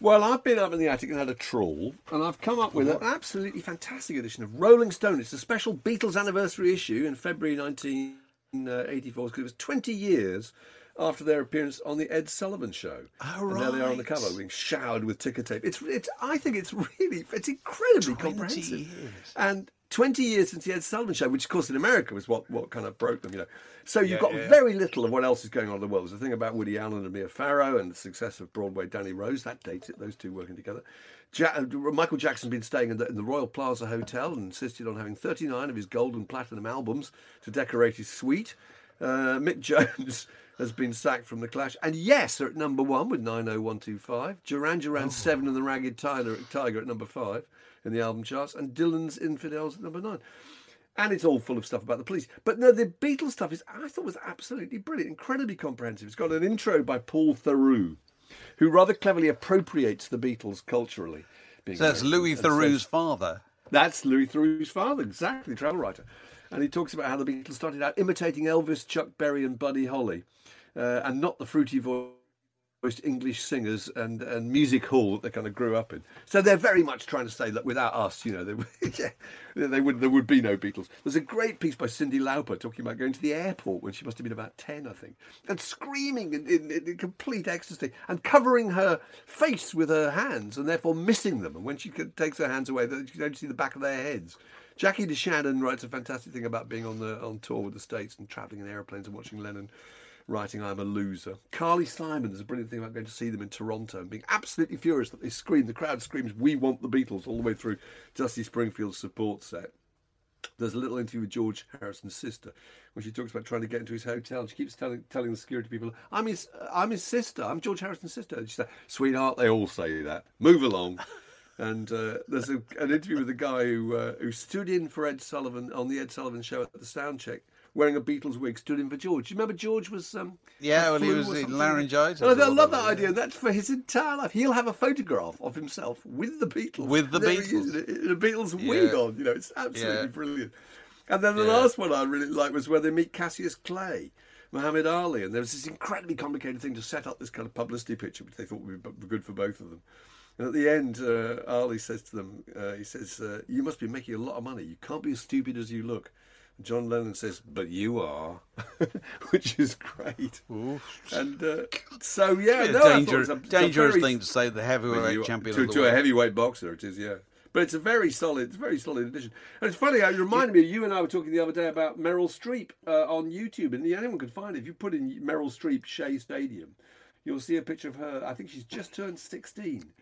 Well, I've been up in the attic and had a trawl, and I've come up with an absolutely fantastic edition of Rolling Stone. It's a special Beatles anniversary issue in February 1984 because it was 20 years after their appearance on the Ed Sullivan Show. Oh, and there they are on the cover, being showered with ticker tape. It's, it's, I think it's really, it's incredibly comprehensive. years. And 20 years since the Ed Sullivan Show, which of course in America was what, what kind of broke them, you know. So you've Yeah, got yeah. very little of what else is going on in the world. There's a thing about Woody Allen and Mia Farrow and the success of Broadway Danny Rose. That dates it, those two working together. Ja- uh, Michael Jackson's been staying in the, in the Royal Plaza Hotel and insisted on having 39 of his gold and platinum albums to decorate his suite. Uh, Mick Jones has been sacked from The Clash. And yes, are at number one with 90125. Duran Duran's oh. Seven and the Ragged Tiger, Tiger at number five in the album charts. And Dylan's Infidels at number nine and it's all full of stuff about the police. But no, the Beatles stuff is I thought was absolutely brilliant, incredibly comprehensive. It's got an intro by Paul Theroux, who rather cleverly appropriates the Beatles culturally. So that's Louis Theroux's father. That's Louis Theroux's father, exactly, travel writer. And he talks about how the Beatles started out imitating Elvis, Chuck Berry, and Buddy Holly, uh, and not the fruity voiced English singers and, and music hall that they kind of grew up in. So they're very much trying to say that without us, you know, they, yeah, they would, there would be no Beatles. There's a great piece by Cyndi Lauper talking about going to the airport when she must have been about 10, I think, and screaming in, in, in complete ecstasy and covering her face with her hands and therefore missing them. And when she takes her hands away, you only see the back of their heads. Jackie DeShannon writes a fantastic thing about being on the on tour with the States and travelling in airplanes and watching Lennon writing I'm a loser. Carly Simon, there's a brilliant thing about going to see them in Toronto and being absolutely furious that they scream, the crowd screams, We want the Beatles all the way through Dusty Springfield's support set. There's a little interview with George Harrison's sister when she talks about trying to get into his hotel. She keeps telling telling the security people, "I'm his, I'm his sister. I'm George Harrison's sister." And she said, "Sweetheart, they all say that. Move along." and uh, there's a, an interview with a guy who uh, who stood in for Ed Sullivan on the Ed Sullivan show at the sound check, wearing a Beatles wig, stood in for George. Do you remember George was um, yeah, well, he was in laryngitis. And I, I love that idea. That's for his entire life. He'll have a photograph of himself with the Beatles, With the Beatles. a, Beatles wig on. You know, it's absolutely Yeah. brilliant. And then the Yeah. last one I really liked was where they meet Cassius Clay, Muhammad Ali, and there was this incredibly complicated thing to set up this kind of publicity picture, which they thought would be good for both of them. And at the end, uh, Ali says to them, uh, he says, uh, "You must be making a lot of money. You can't be as stupid as you look." And John Lennon says, "But you are," which is great. And uh, so, yeah, no, a I thought danger, a- it's a dangerous very- thing to say. The heavyweight you- champion to, of the to a heavyweight boxer. It is, yeah. But it's a very solid, it's a very solid addition. And it's funny. It reminded me. You and I were talking the other day about Meryl Streep uh, on YouTube, and anyone can find it. If you put in Meryl Streep Shea Stadium, you'll see a picture of her. I think she's just turned sixteen,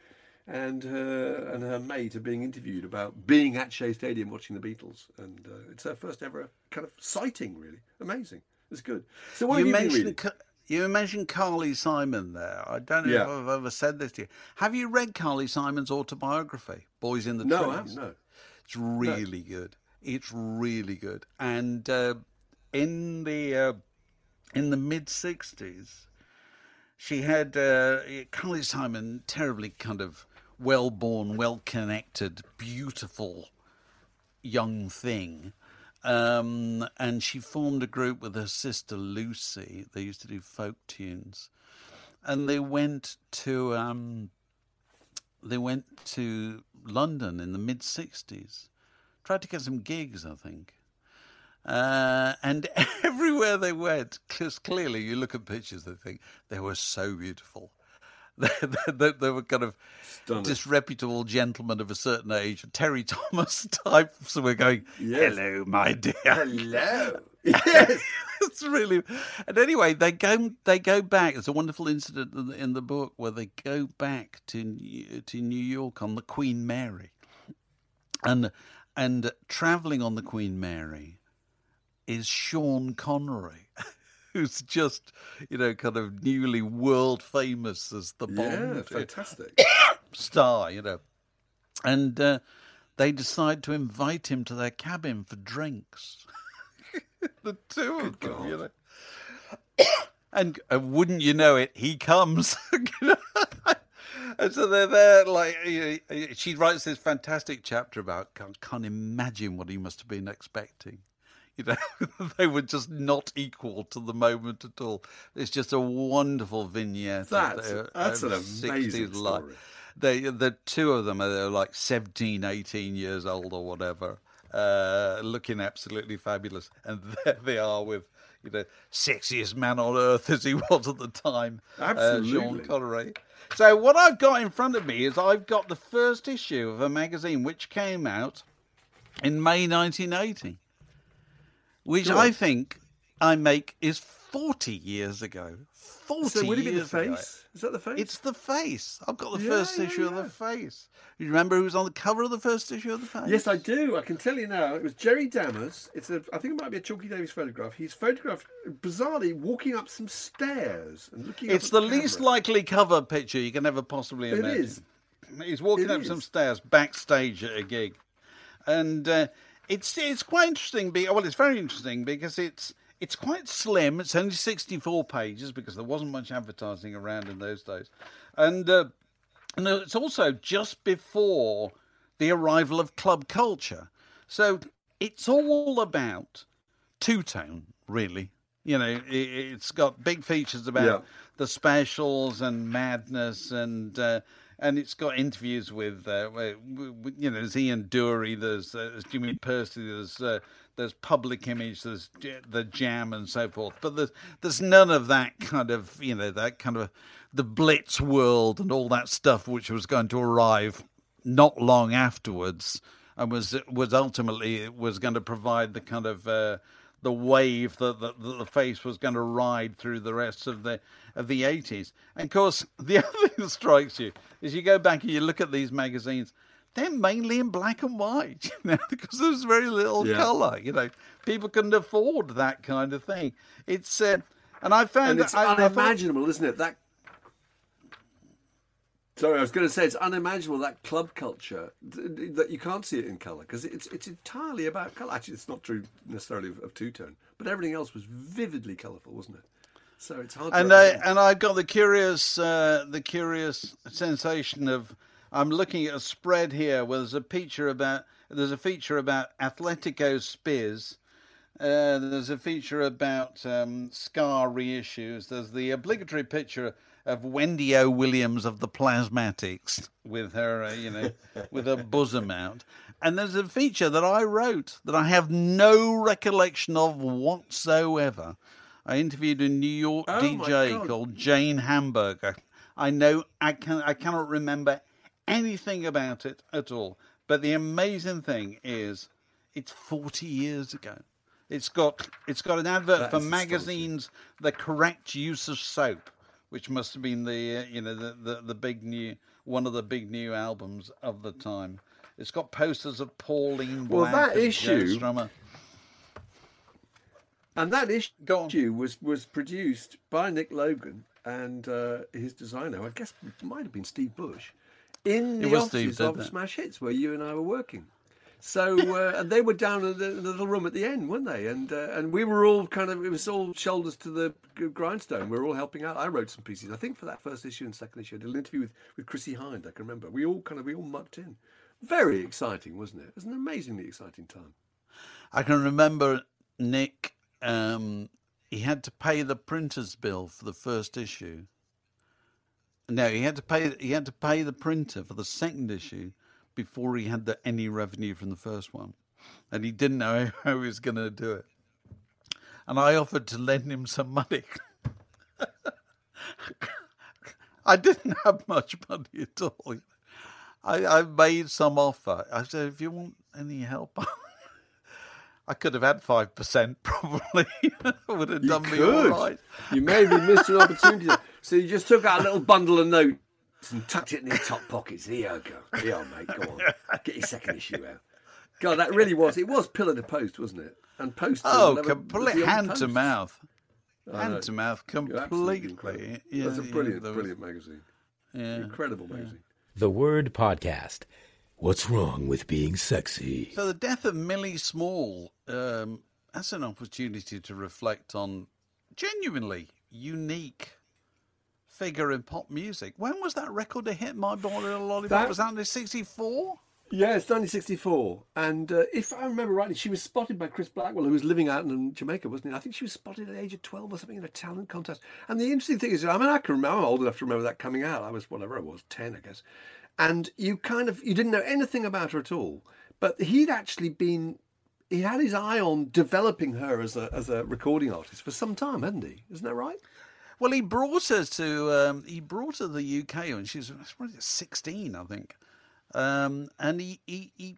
and her and her mate are being interviewed about being at Shea Stadium watching the Beatles, and uh, it's her first ever kind of sighting. Really amazing. It's good. So what you you mentioned Ca- you mentioned Carly Simon there. I don't know Yeah. if I've ever said this to you. Have you read Carly Simon's autobiography, Boys in the No, Trees? I haven't. No. It's really good. It's really good. And uh, in the uh, in the mid '60s, she had uh, Carly Simon, terribly kind of well-born, well-connected, beautiful young thing. Um, and she formed a group with her sister Lucy. They used to do folk tunes, and they went to um, they went to London in the mid '60s. Tried to get some gigs, I think. Uh, and everywhere they went, because clearly you look at pictures, they think they were so beautiful. They, they, they were kind of Stunning. disreputable gentlemen of a certain age, Terry Thomas types, we're going, Yes. "Hello, my dear." Hello. yes. it's really and anyway they go they go back there's a wonderful incident in the, in the book where they go back to New- to New York on the Queen Mary and and traveling on the Queen Mary is Sean Connery who's just you know kind of newly world famous as the Bond Yeah, fantastic. star you know and uh, they decide to invite him to their cabin for drinks the two of them, you know. And uh, wouldn't you know it, he comes. and so they're there, like, you know, she writes this fantastic chapter about, can't, can't imagine what he must have been expecting. You know, they were just not equal to the moment at all. It's just a wonderful vignette. of That's- their- that's of an amazing 60s life. story. They, the two of them are they're like 17, 18 years old or whatever, uh, looking absolutely fabulous. And there they are with, you know, sexiest man on earth as he was at the time, uh, Absolutely. Sean Connery. So what I've got in front of me is I've got the first issue of a magazine which came out in May 1980, which I think I make is 40 years ago. 40 So would it be the years ago. face? Is that the face? It's the face. I've got the Yeah, first yeah, issue of the face. You remember who was on the cover of the first issue of the face? Yes, I do. I can tell you now. It was Jerry Dammers. It's a. I think it might be a Chalkie Davies photograph. He's photographed bizarrely walking up some stairs and looking. It's the at least likely cover picture you can ever possibly imagine. is. He's walking It up is. some stairs backstage at a gig, and uh, it's it's quite interesting. Be, well, it's very interesting because it's it's quite slim. It's only sixty four pages because there wasn't much advertising around in those days, and uh, and it's also just before the arrival of club culture. So it's all about two tone, really. You know, it, it's got big features about Yeah. the specials and madness, and uh, and it's got interviews with, uh, with- you know, there's Ian Dury, there's, uh, there's Jimmy Pursey, there's uh, there's Public Image, there's the Jam, and so forth. But there's there's none of that kind of, you know, that kind of the Blitz world and all that stuff, which was going to arrive not long afterwards, and was was ultimately was going to provide the kind of uh, the wave that, that, that the face was going to ride through the rest of the of the eighties. And of course, the other thing that strikes you is you go back and you look at these magazines. They're mainly in black and white, you know, because there's very little Yeah. colour. You know, people couldn't afford that kind of thing. It's uh, and I found and it's I, I found- unimaginable, isn't it? That. Sorry, I was going to say it's unimaginable that club culture th- th- that you can't see it in colour because it's it's entirely about colour. Actually, it's not true necessarily of, of two tone, but everything else was vividly colourful, wasn't it? So it's hard. and I and I got the curious uh, the curious sensation of I'm looking at a spread here where there's a feature about there's a feature about Athletico Spizz. Uh, there's a feature about um, Ska reissues. There's the obligatory picture of Wendy O. Williams of the Plasmatics with her, uh, you know, with her bosom out. And there's a feature that I wrote that I have no recollection of whatsoever. I interviewed a New York Oh, DJ called Jane Hamburger. I know I can I cannot remember anything about it at all. But the amazing thing is, it's forty years ago. It's got it's got an advert That for astonishing. magazines, the correct use of soap, which must have been the uh, you know the, the the big new one of the big new albums of the time. It's got posters of Pauline Well, Black, that and Joe issue- Strummer. And that issue was was produced by Nick Logan and uh, his designer. I guess it might have been Steve Bush in the Steve, offices did of. Smash Hits where you and I were working. So uh, and they were down in the, the little room at the end, weren't they? And uh, and we were all kind of it was all shoulders to the grindstone. We were all helping out. I wrote some pieces. I think for that first issue and second issue, I did an interview with with Chrissie Hynde. I can remember. We all kind of we all mucked in. Very exciting, wasn't it? It was an amazingly exciting time. I can remember Nick. Um, he had to pay the printer's bill for the first issue. No, he had to pay. He had to pay the printer for the second issue before he had the, any revenue from the first one, and he didn't know how he was going to do it. And I offered to lend him some money. I didn't have much money at all. I, I made some offer. I said, if you want any help, I could have had five percent probably. would have done me all Good. right. You maybe missed an opportunity. So you just took out a little bundle of notes and tucked it in your top pockets. Here you go. Here, you go, mate. Go on. Get your second issue out. God, that really was. It was pillar to post, wasn't it? And post. Oh, never- complete beyond hand to mouth. Hand to mouth, completely. Yeah, That's a brilliant, there was- brilliant magazine. Yeah. Incredible magazine. The Word Podcast. What's wrong with being sexy? So the death of Millie Small, um, that's an opportunity to reflect on genuinely unique figure in pop music. When was that record a hit? My Boy Little Lollipop That- was that in '64? Yeah, it's 1964. And uh, if I remember rightly, she was spotted by Chris Blackwell, who was living out in Jamaica, wasn't he? I think she was spotted at the age of 12 or something in a talent contest. And the interesting thing is, I mean, I can remember, I'm old enough to remember that coming out. I was, whatever I was, 10, I guess. And you kind of, you didn't know anything about her at all. But he'd actually been, he had his eye on developing her as a, as a recording artist for some time, hadn't he? Isn't that right? Well, he brought her to um, he brought her to the UK when she was sixteen, I think, um, and he, he he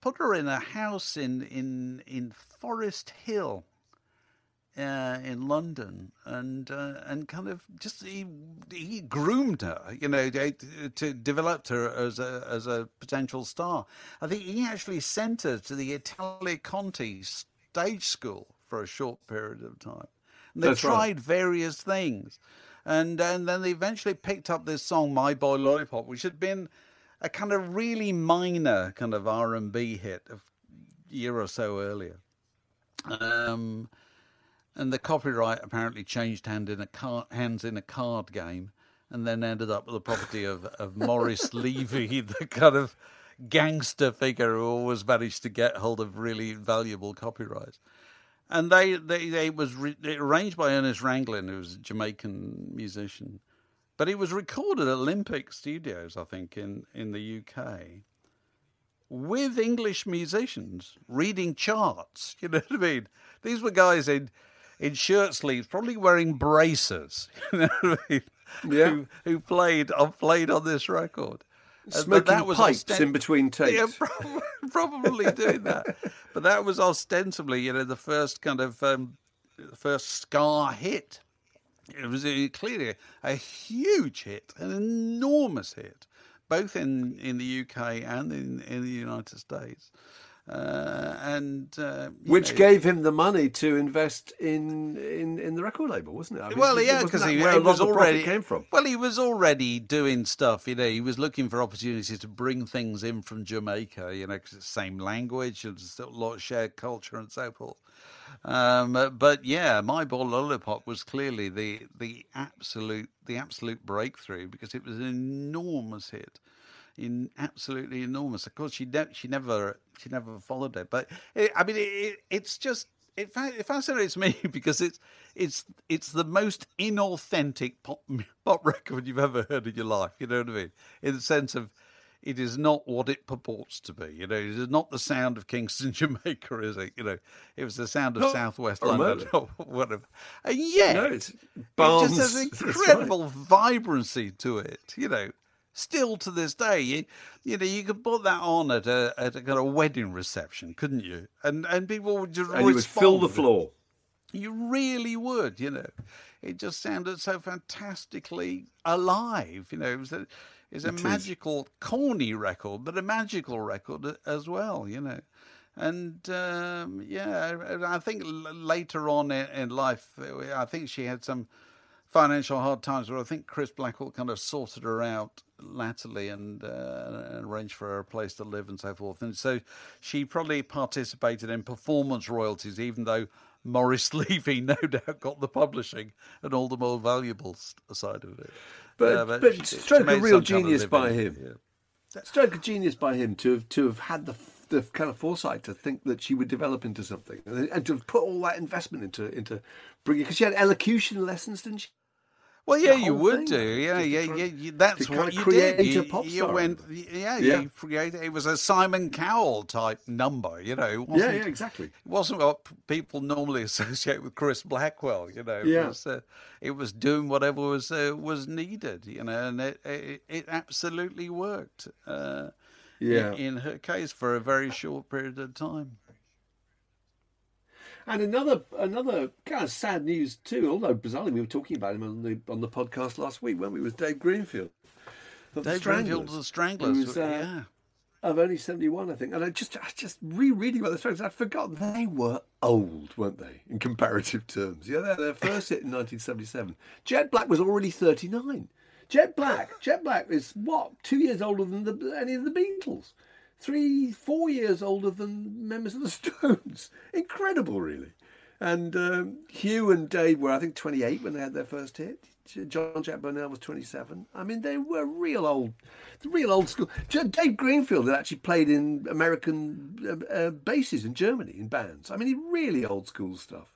put her in a house in in in Forest Hill. Uh, in London, and uh, and kind of just he he groomed her, you know, to, to develop her as a as a potential star. I think he actually sent her to the Italia Conti stage school for a short period of time. And they That's right. tried various things, and and then they eventually picked up this song "My Boy Lollipop," which had been a kind of really minor kind of R and B hit a year or so earlier. Um, and the copyright apparently changed hand in a car- hands in a card game, and then ended up with the property of, of Morris Levy, the kind of gangster figure who always managed to get hold of really valuable copyrights. And they, they, they it was re- arranged by Ernest Ranglin, who was a Jamaican musician, but it was recorded at Olympic Studios, I think, in, in the UK with English musicians reading charts. You know what I mean? These were guys in in shirt sleeves, probably wearing braces. You know what I mean? Yeah. Who, who played uh, played on this record, Smoking pipes ostent- in between takes. Yeah, probably, probably doing that. But that was ostensibly, you know, the first kind of um, first ska hit. It was clearly a huge hit, an enormous hit, both in, in the UK and in, in the United States. Uh, and uh, which know, gave him the money to invest in in, in the record label, wasn't it? I mean, well, yeah, because he, where he was already came from. Well, he was already doing stuff. You know, he was looking for opportunities to bring things in from Jamaica. You know, because it's the same language and a lot of shared culture and so forth. Um, but yeah, my boy lollipop was clearly the the absolute the absolute breakthrough because it was an enormous hit in absolutely enormous. Of course, she ne- she never she never followed it, but it, I mean, it, it's just it, it fascinates me because it's it's it's the most inauthentic pop pop record you've ever heard in your life. You know what I mean? In the sense of it is not what it purports to be. You know, it is not the sound of Kingston, Jamaica, is it? You know, it was the sound of Southwest London or whatever. And yet, no, it just has incredible vibrancy to it. You know, Still to this day, you, you know, you could put that on at a at a kind of wedding reception, couldn't you? And and people would just and would fill the floor. You really would, you know. It just sounded so fantastically alive. You know, it was a, it's a it magical, is. corny record, but a magical record as well. You know, and um, yeah, I think later on in, in life, I think she had some financial hard times where I think Chris Blackwell kind of sorted her out latterly and, uh, and arranged for her a place to live and so forth. And so she probably participated in performance royalties, even though Maurice Levy no doubt got the publishing and all the more valuable side of it. But, uh, but, but she, stroke she a real genius by him. Yeah. Stroke a genius by him to have to have had the the kind of foresight to think that she would develop into something and to have put all that investment into into bringing because she had elocution lessons, didn't she? Well, yeah, you would do. Yeah, yeah, yeah, yeah. That's what you did. You, you, went, yeah, yeah. You created. It was a Simon Cowell type number. You know. Yeah, yeah, exactly. It wasn't what people normally associate with Chris Blackwell. You know. Yeah. It was, uh, it was doing whatever was uh, was needed. You know, and it it, it absolutely worked. Uh, yeah. In, in her case, for a very short period of time. And another another kind of sad news too, although bizarrely we were talking about him on the on the podcast last week, weren't we? Was Dave Greenfield. Dave Greenfield of the Stranglers. Was, uh, yeah. Of only seventy one, I think. And I just I just rereading about the Stranglers, I forgot they were old, weren't they, in comparative terms? Yeah, their, their first hit in nineteen seventy seven. Jet Black was already thirty nine. Jet Black, Jet Black is what two years older than the, any of the Beatles three, four years older than members of the Stones. Incredible, really. And um, Hugh and Dave were, I think, 28 when they had their first hit. Jean Jacques Burnel was 27. I mean, they were real old, real old school. Dave Greenfield had actually played in American uh, uh, bases in Germany in bands. I mean, really old school stuff.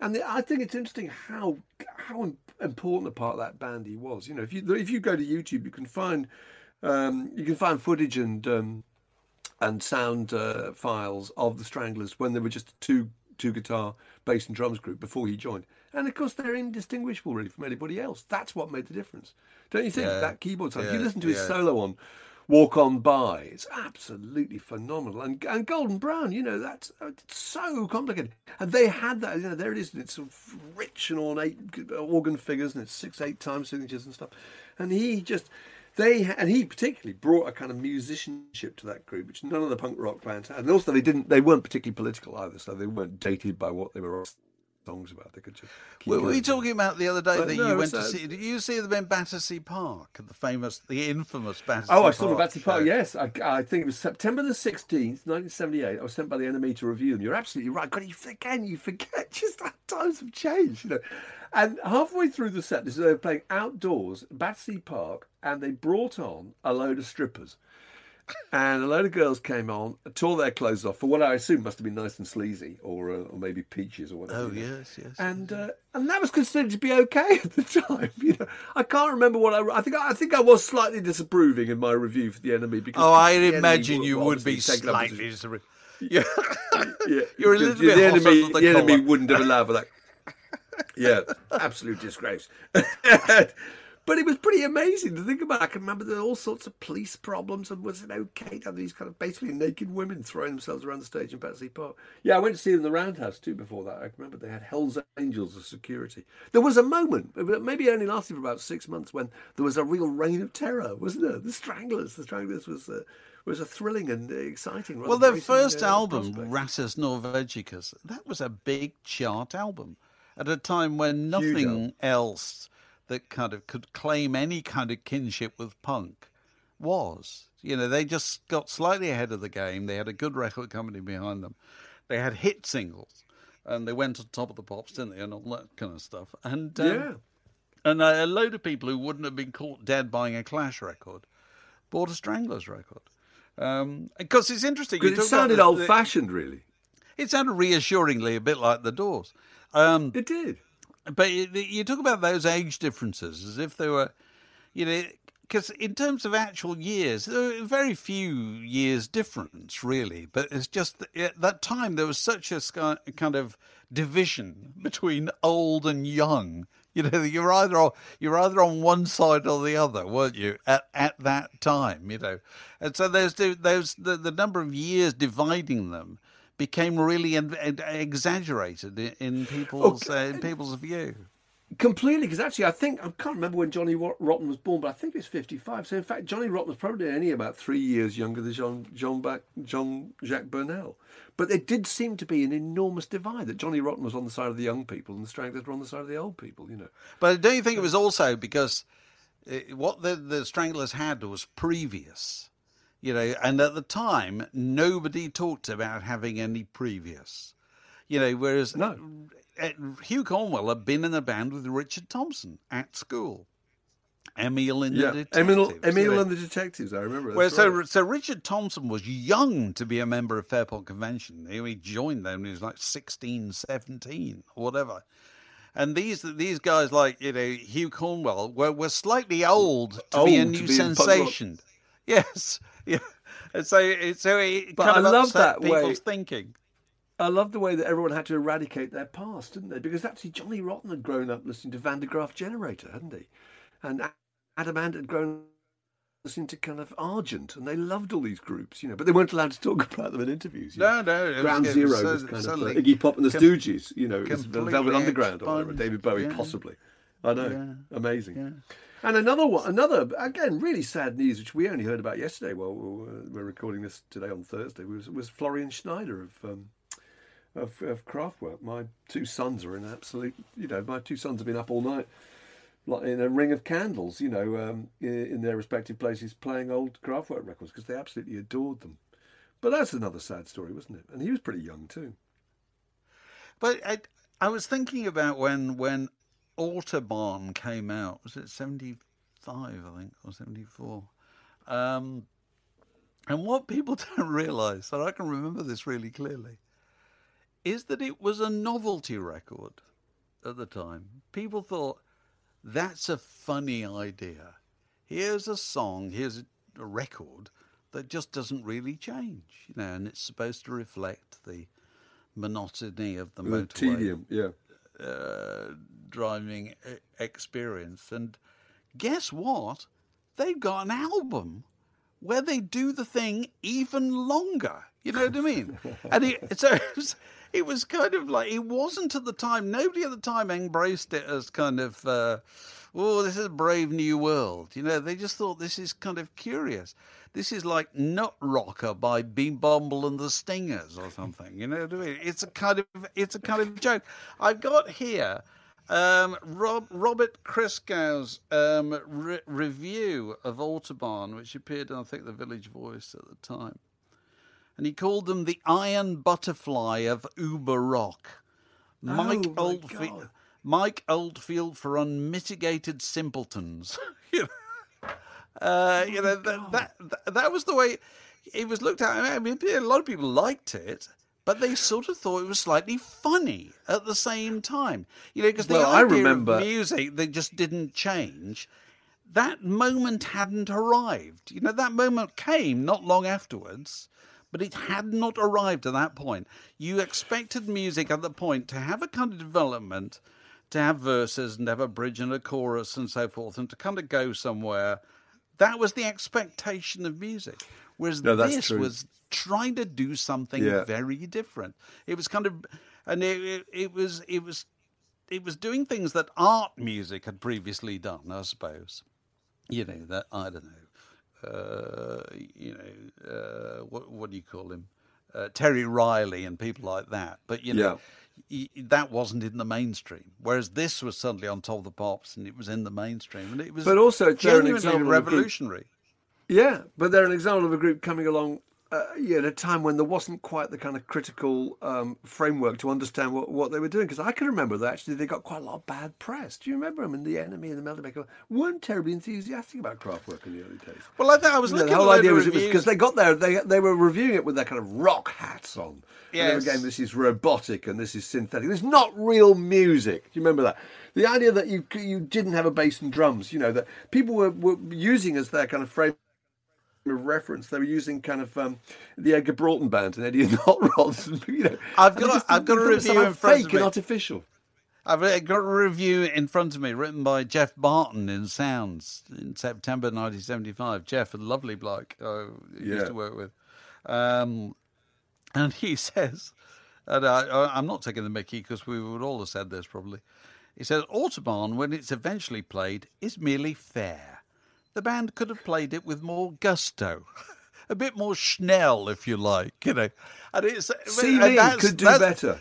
And the, I think it's interesting how how important a part of that band he was. You know, if you if you go to YouTube, you can find um, you can find footage and um, and sound uh, files of the Stranglers when they were just a two two guitar, bass and drums group before he joined. And of course, they're indistinguishable really from anybody else. That's what made the difference, don't you think? Yeah. That keyboard sound. Yeah. If you listen to his yeah. solo on "Walk On By," it's absolutely phenomenal. And and Golden Brown, you know, that's uh, so complicated. And they had that. You know, there it is. And it's sort of rich and ornate organ figures, and it's six, eight time signatures and stuff. And he just they and he particularly brought a kind of musicianship to that group, which none of the punk rock bands had. And also, they didn't they weren't particularly political either, so they weren't dated by what they were songs about. They could just. Were we talking about the other day but that no, you went to uh, see? Did you see them in Battersea Park, the famous, the infamous Battersea? Oh, I saw them at Battersea Park. Yes, I, I, think it was September the sixteenth, nineteen seventy-eight. I was sent by the NME to review them. You're absolutely right. God, you again, you forget just that times have changed. You know, and halfway through the set, this is they were playing outdoors, Battersea Park, and they brought on a load of strippers. And a load of girls came on, tore their clothes off for what I assume must have been nice and sleazy, or uh, or maybe peaches or whatever. Oh yes, yes. And uh, and that was considered to be okay at the time. You know, I can't remember what I. I think I think I was slightly disapproving in my review for the NME because. Oh, I imagine you would be slightly disapproving. Yeah, yeah. You're a little the, bit the NME, the, the NME wouldn't have allowed for that. yeah, absolute disgrace. But it was pretty amazing to think about. I can remember there were all sorts of police problems, and was it okay to have these kind of basically naked women throwing themselves around the stage in Bletchley Park? Yeah, I went to see them in the Roundhouse too before that. I remember they had Hell's Angels as security. There was a moment, maybe only lasted for about six months, when there was a real reign of terror, wasn't there? The Stranglers. The Stranglers was. Uh, was a thrilling and exciting. Well, their first uh, album, Rattus Norvegicus, that was a big chart album at a time when nothing else that kind of could claim any kind of kinship with punk was. You know, they just got slightly ahead of the game. They had a good record company behind them. They had hit singles, and they went on top of the pops, didn't they, and all that kind of stuff. And um, yeah, and a, a load of people who wouldn't have been caught dead buying a Clash record bought a Stranglers record. Um, because it's interesting. Because it sounded old fashioned, really. It sounded reassuringly a bit like the Doors. Um, it did. But you, talk about those age differences as if they were, you know, because in terms of actual years, there are very few years difference, really. But it's just at that time there was such a kind of division between old and young. You know, you're either on, you're either on one side or the other, weren't you? At at that time, you know, and so there's there's the, the number of years dividing them became really exaggerated in people's okay. uh, in people's view. Completely, because actually, I think I can't remember when Johnny Rotten was born, but I think it's fifty-five. So, in fact, Johnny Rotten was probably only about three years younger than Jean Jean, Bac, Jean Jacques Burnel. But there did seem to be an enormous divide that Johnny Rotten was on the side of the young people and the Stranglers were on the side of the old people. You know. But don't you think it was also because uh, what the the Stranglers had was previous you know, and at the time, nobody talked about having any previous. You know, whereas no. Uh, Hugh Cornwell had been in a band with Richard Thompson at school. Emil and yeah. the Detectives. Emil, Emil you know. and the Detectives, I remember. Well, so, right. so Richard Thompson was young to be a member of Fairport Convention. He joined them when he was like 16, 17, or whatever. And these these guys like, you know, Hugh Cornwell were, were slightly old to old be a new be sensation. Yes, yeah. And so, so it but kind I of love that people's way. thinking. I love the way that everyone had to eradicate their past, didn't they? Because actually, Johnny Rotten had grown up listening to Van der Graaf Generator, hadn't he? And Adam Ant had grown listening to kind of Argent, and they loved all these groups, you know, but they weren't allowed to talk about them in interviews. No, know? no. Ground was, Zero was, so, was kind of uh, Iggy Pop and the com- Stooges, you know, Velvet Underground or whatever, David Bowie, yeah. possibly. I know, yeah. amazing. Yeah. And another one, another again, really sad news, which we only heard about yesterday. Well, we're recording this today on Thursday. Was was Florian Schneider of um, of, of Kraftwerk. My two sons are in absolute. You know, my two sons have been up all night, like in a ring of candles. You know, um, in, in, their respective places, playing old Kraftwerk records because they absolutely adored them. But that's another sad story, wasn't it? And he was pretty young too. But I, I was thinking about when when Autobahn came out. Was it 75, I think, or 74? Um, and what people don't realise, and I can remember this really clearly, is that it was a novelty record at the time. People thought, that's a funny idea. Here's a song, here's a record that just doesn't really change, you know, and it's supposed to reflect the monotony of the, the motorway. Tedium, yeah. Uh, driving experience. And guess what? They've got an album where they do the thing even longer. You know what I mean? and it, so it was, it was, kind of like it wasn't at the time. Nobody at the time embraced it as kind of, uh, oh, this is a brave new world. You know, they just thought this is kind of curious. This is like Nut Rocker by B. Bumble and the Stingers or something. You know what I mean? It's a kind of it's a kind of joke. I've got here um, Rob, Robert Christgau's um, re- review of Autobahn, which appeared in, I think, the Village Voice at the time. And he called them the iron butterfly of Uber rock. Mike, oh Oldfield, Mike Oldfield for unmitigated simpletons. you know, uh, oh you know that, that, that, that was the way it was looked at. I mean, a lot of people liked it but they sort of thought it was slightly funny at the same time. You know, because the well, idea I remember... of music that just didn't change. That moment hadn't arrived. You know, that moment came not long afterwards, but it had not arrived at that point. You expected music at the point to have a kind of development to have verses and have a bridge and a chorus and so forth, and to kind of go somewhere. That was the expectation of music. Whereas No, this true. was trying to do something Yeah. very different. It was kind of, and it, it, it was it was it was doing things that art music had previously done. I suppose, you know that I don't know, uh, you know uh, what what do you call him, uh, Terry Riley and people like that. But you know. y- That wasn't in the mainstream, whereas this was suddenly on top of the pops, and it was in the mainstream, and it was But also, genuinely example of a group- revolutionary. Yeah, but they're an example of a group coming along uh, yeah, at a time when there wasn't quite the kind of critical um, framework to understand what, what they were doing. Because I can remember that actually they got quite a lot of bad press. Do you remember them? And the NME and the Melody Maker weren't terribly enthusiastic about Kraftwerk in the early days. Well, I, think I was You know, looking the whole idea was because they got there, they they were reviewing it with their kind of rock hats on. And they were Yes. going, this is robotic and this is synthetic. This is not real music. Do you remember that? The idea that you you didn't have a bass and drums, you know, that people were, were using as their kind of frame of reference. They were using kind of um, the Edgar Broughton band and Eddie and Hot Rods. And, you know, I've got- just I've got a review in front fake of and artificial. I've uh, got a review in front of me written by Geoff Barton in Sounds in September 1975. Geoff, a lovely bloke I used Yeah. to work with. Um, and he says, and I, I, I'm not taking the mickey because we would all have said this probably. He says, Autobahn, when it's eventually played, is merely fair. The band could have played it with more gusto. A bit more Schnell, if you like, you know. And it's See and that's- could do better.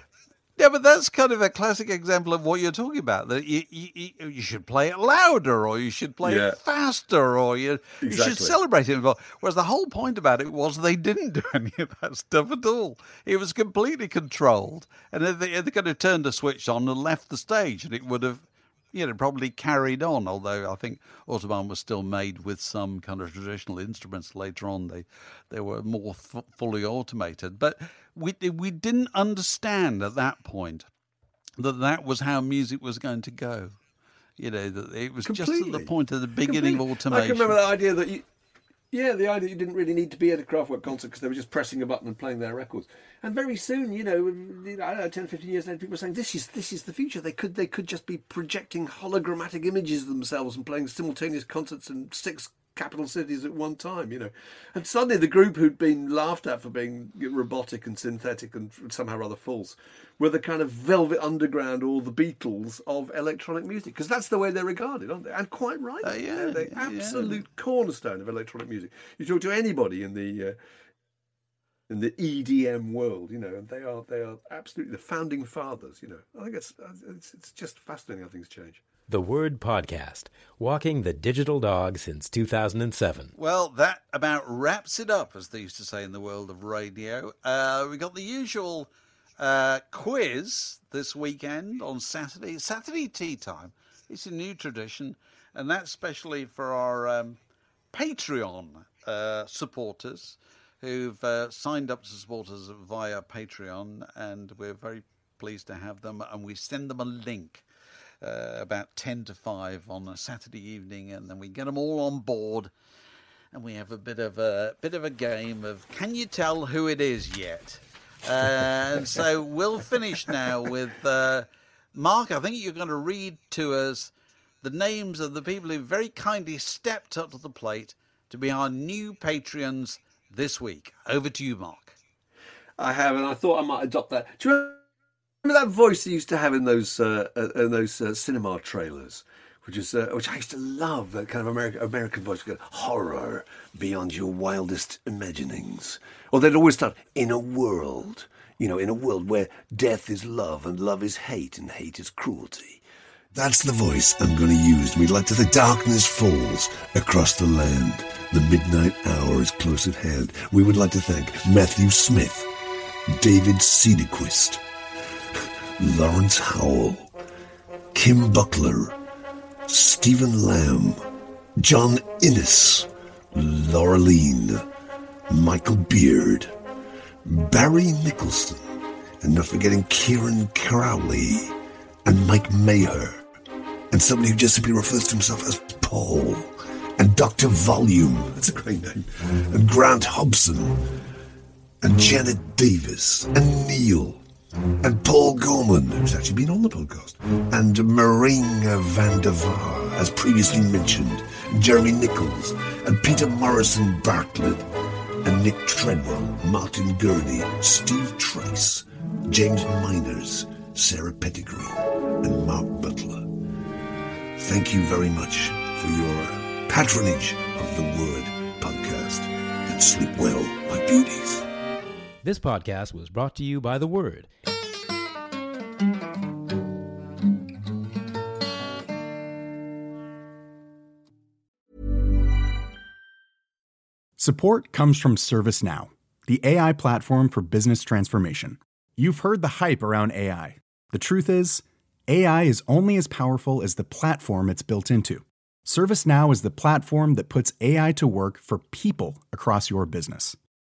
yeah, but that's kind of a classic example of what you're talking about. That you you, you- should play it louder, or you should play Yeah. it faster, or you you should celebrate it. Whereas the whole point about it was they didn't do any of that stuff at all. It was completely controlled, and they, they could have turned the switch on and left the stage, and it would have. You know, probably carried on. Although I think Autobahn was still made with some kind of traditional instruments. Later on, they they were more f- fully automated. But we we didn't understand at that point that that was how music was going to go. You know, that it was just at the point of the beginning Completely. of automation. I can remember that idea that you, yeah, the idea you didn't really need to be at a Kraftwerk concert because they were just pressing a button and playing their records. And very soon, you know, I don't know, 10, 15 years later, people were saying this is this is the future. They could they could just be projecting hologrammatic images of themselves and playing simultaneous concerts in six capital cities at one time, you know. And suddenly the group who'd been laughed at for being robotic and synthetic and somehow rather false were the kind of Velvet Underground or the Beatles of electronic music because that's the way they're regarded, aren't they? And quite right. Uh, yeah, they're the yeah. absolute cornerstone of electronic music. You talk to anybody in the uh, in the EDM world, you know, and they are they are absolutely the founding fathers. You know, I think it's it's, it's just fascinating how things change. The Word Podcast, walking the digital dog since 2007. Well, that about wraps it up, as they used to say in the world of radio. Uh, we got the usual uh, quiz this weekend on Saturday. Saturday tea time. It's a new tradition, and that's especially for our um, Patreon uh, supporters who've uh, signed up to support us via Patreon, and we're very pleased to have them. And we send them a link uh, about 10 to 5 on a Saturday evening, and then we get them all on board. And we have a bit of a bit of a game of can you tell who it is yet? Uh, and so we'll finish now with uh, Mark. I think you're going to read to us the names of the people who very kindly stepped up to the plate to be our new patrons this week. Over to you, Mark. I have, and I thought I might adopt that. Do you remember that voice they used to have in those uh, uh, in those uh, cinema trailers, which is uh, which I used to love that kind of American American voice, horror beyond your wildest imaginings, or they'd always start in a world, you know, in a world where death is love and love is hate and hate is cruelty. That's the voice I'm going to use. We'd like to the darkness falls across the land. The midnight hour is close at hand. We would like to thank Matthew Smith, David Cedarquist, Lawrence Howell, Kim Buckler, Stephen Lamb, John Innes, Laureline, Michael Beard, Barry Nicholson, and not forgetting Kieran Crowley and Mike Maher, and somebody who just simply refers to himself as Paul, and Dr. Volume, that's a great name, and Grant Hobson, and Janet Davis, and Neil, and Paul Gorman, who's actually been on the podcast, and Maringa van der Vaar, as previously mentioned, Jeremy Nichols, and Peter Morrison Bartlett, and Nick Treadwell, Martin Gurney, Steve Trice, James Miners, Sarah Pettigrew, and Mark Butler. Thank you very much for your patronage of the Word podcast, and sleep well, my beauties. This podcast was brought to you by The Word. Support comes from ServiceNow, the AI platform for business transformation. You've heard the hype around AI. The truth is, AI is only as powerful as the platform it's built into. ServiceNow is the platform that puts AI to work for people across your business,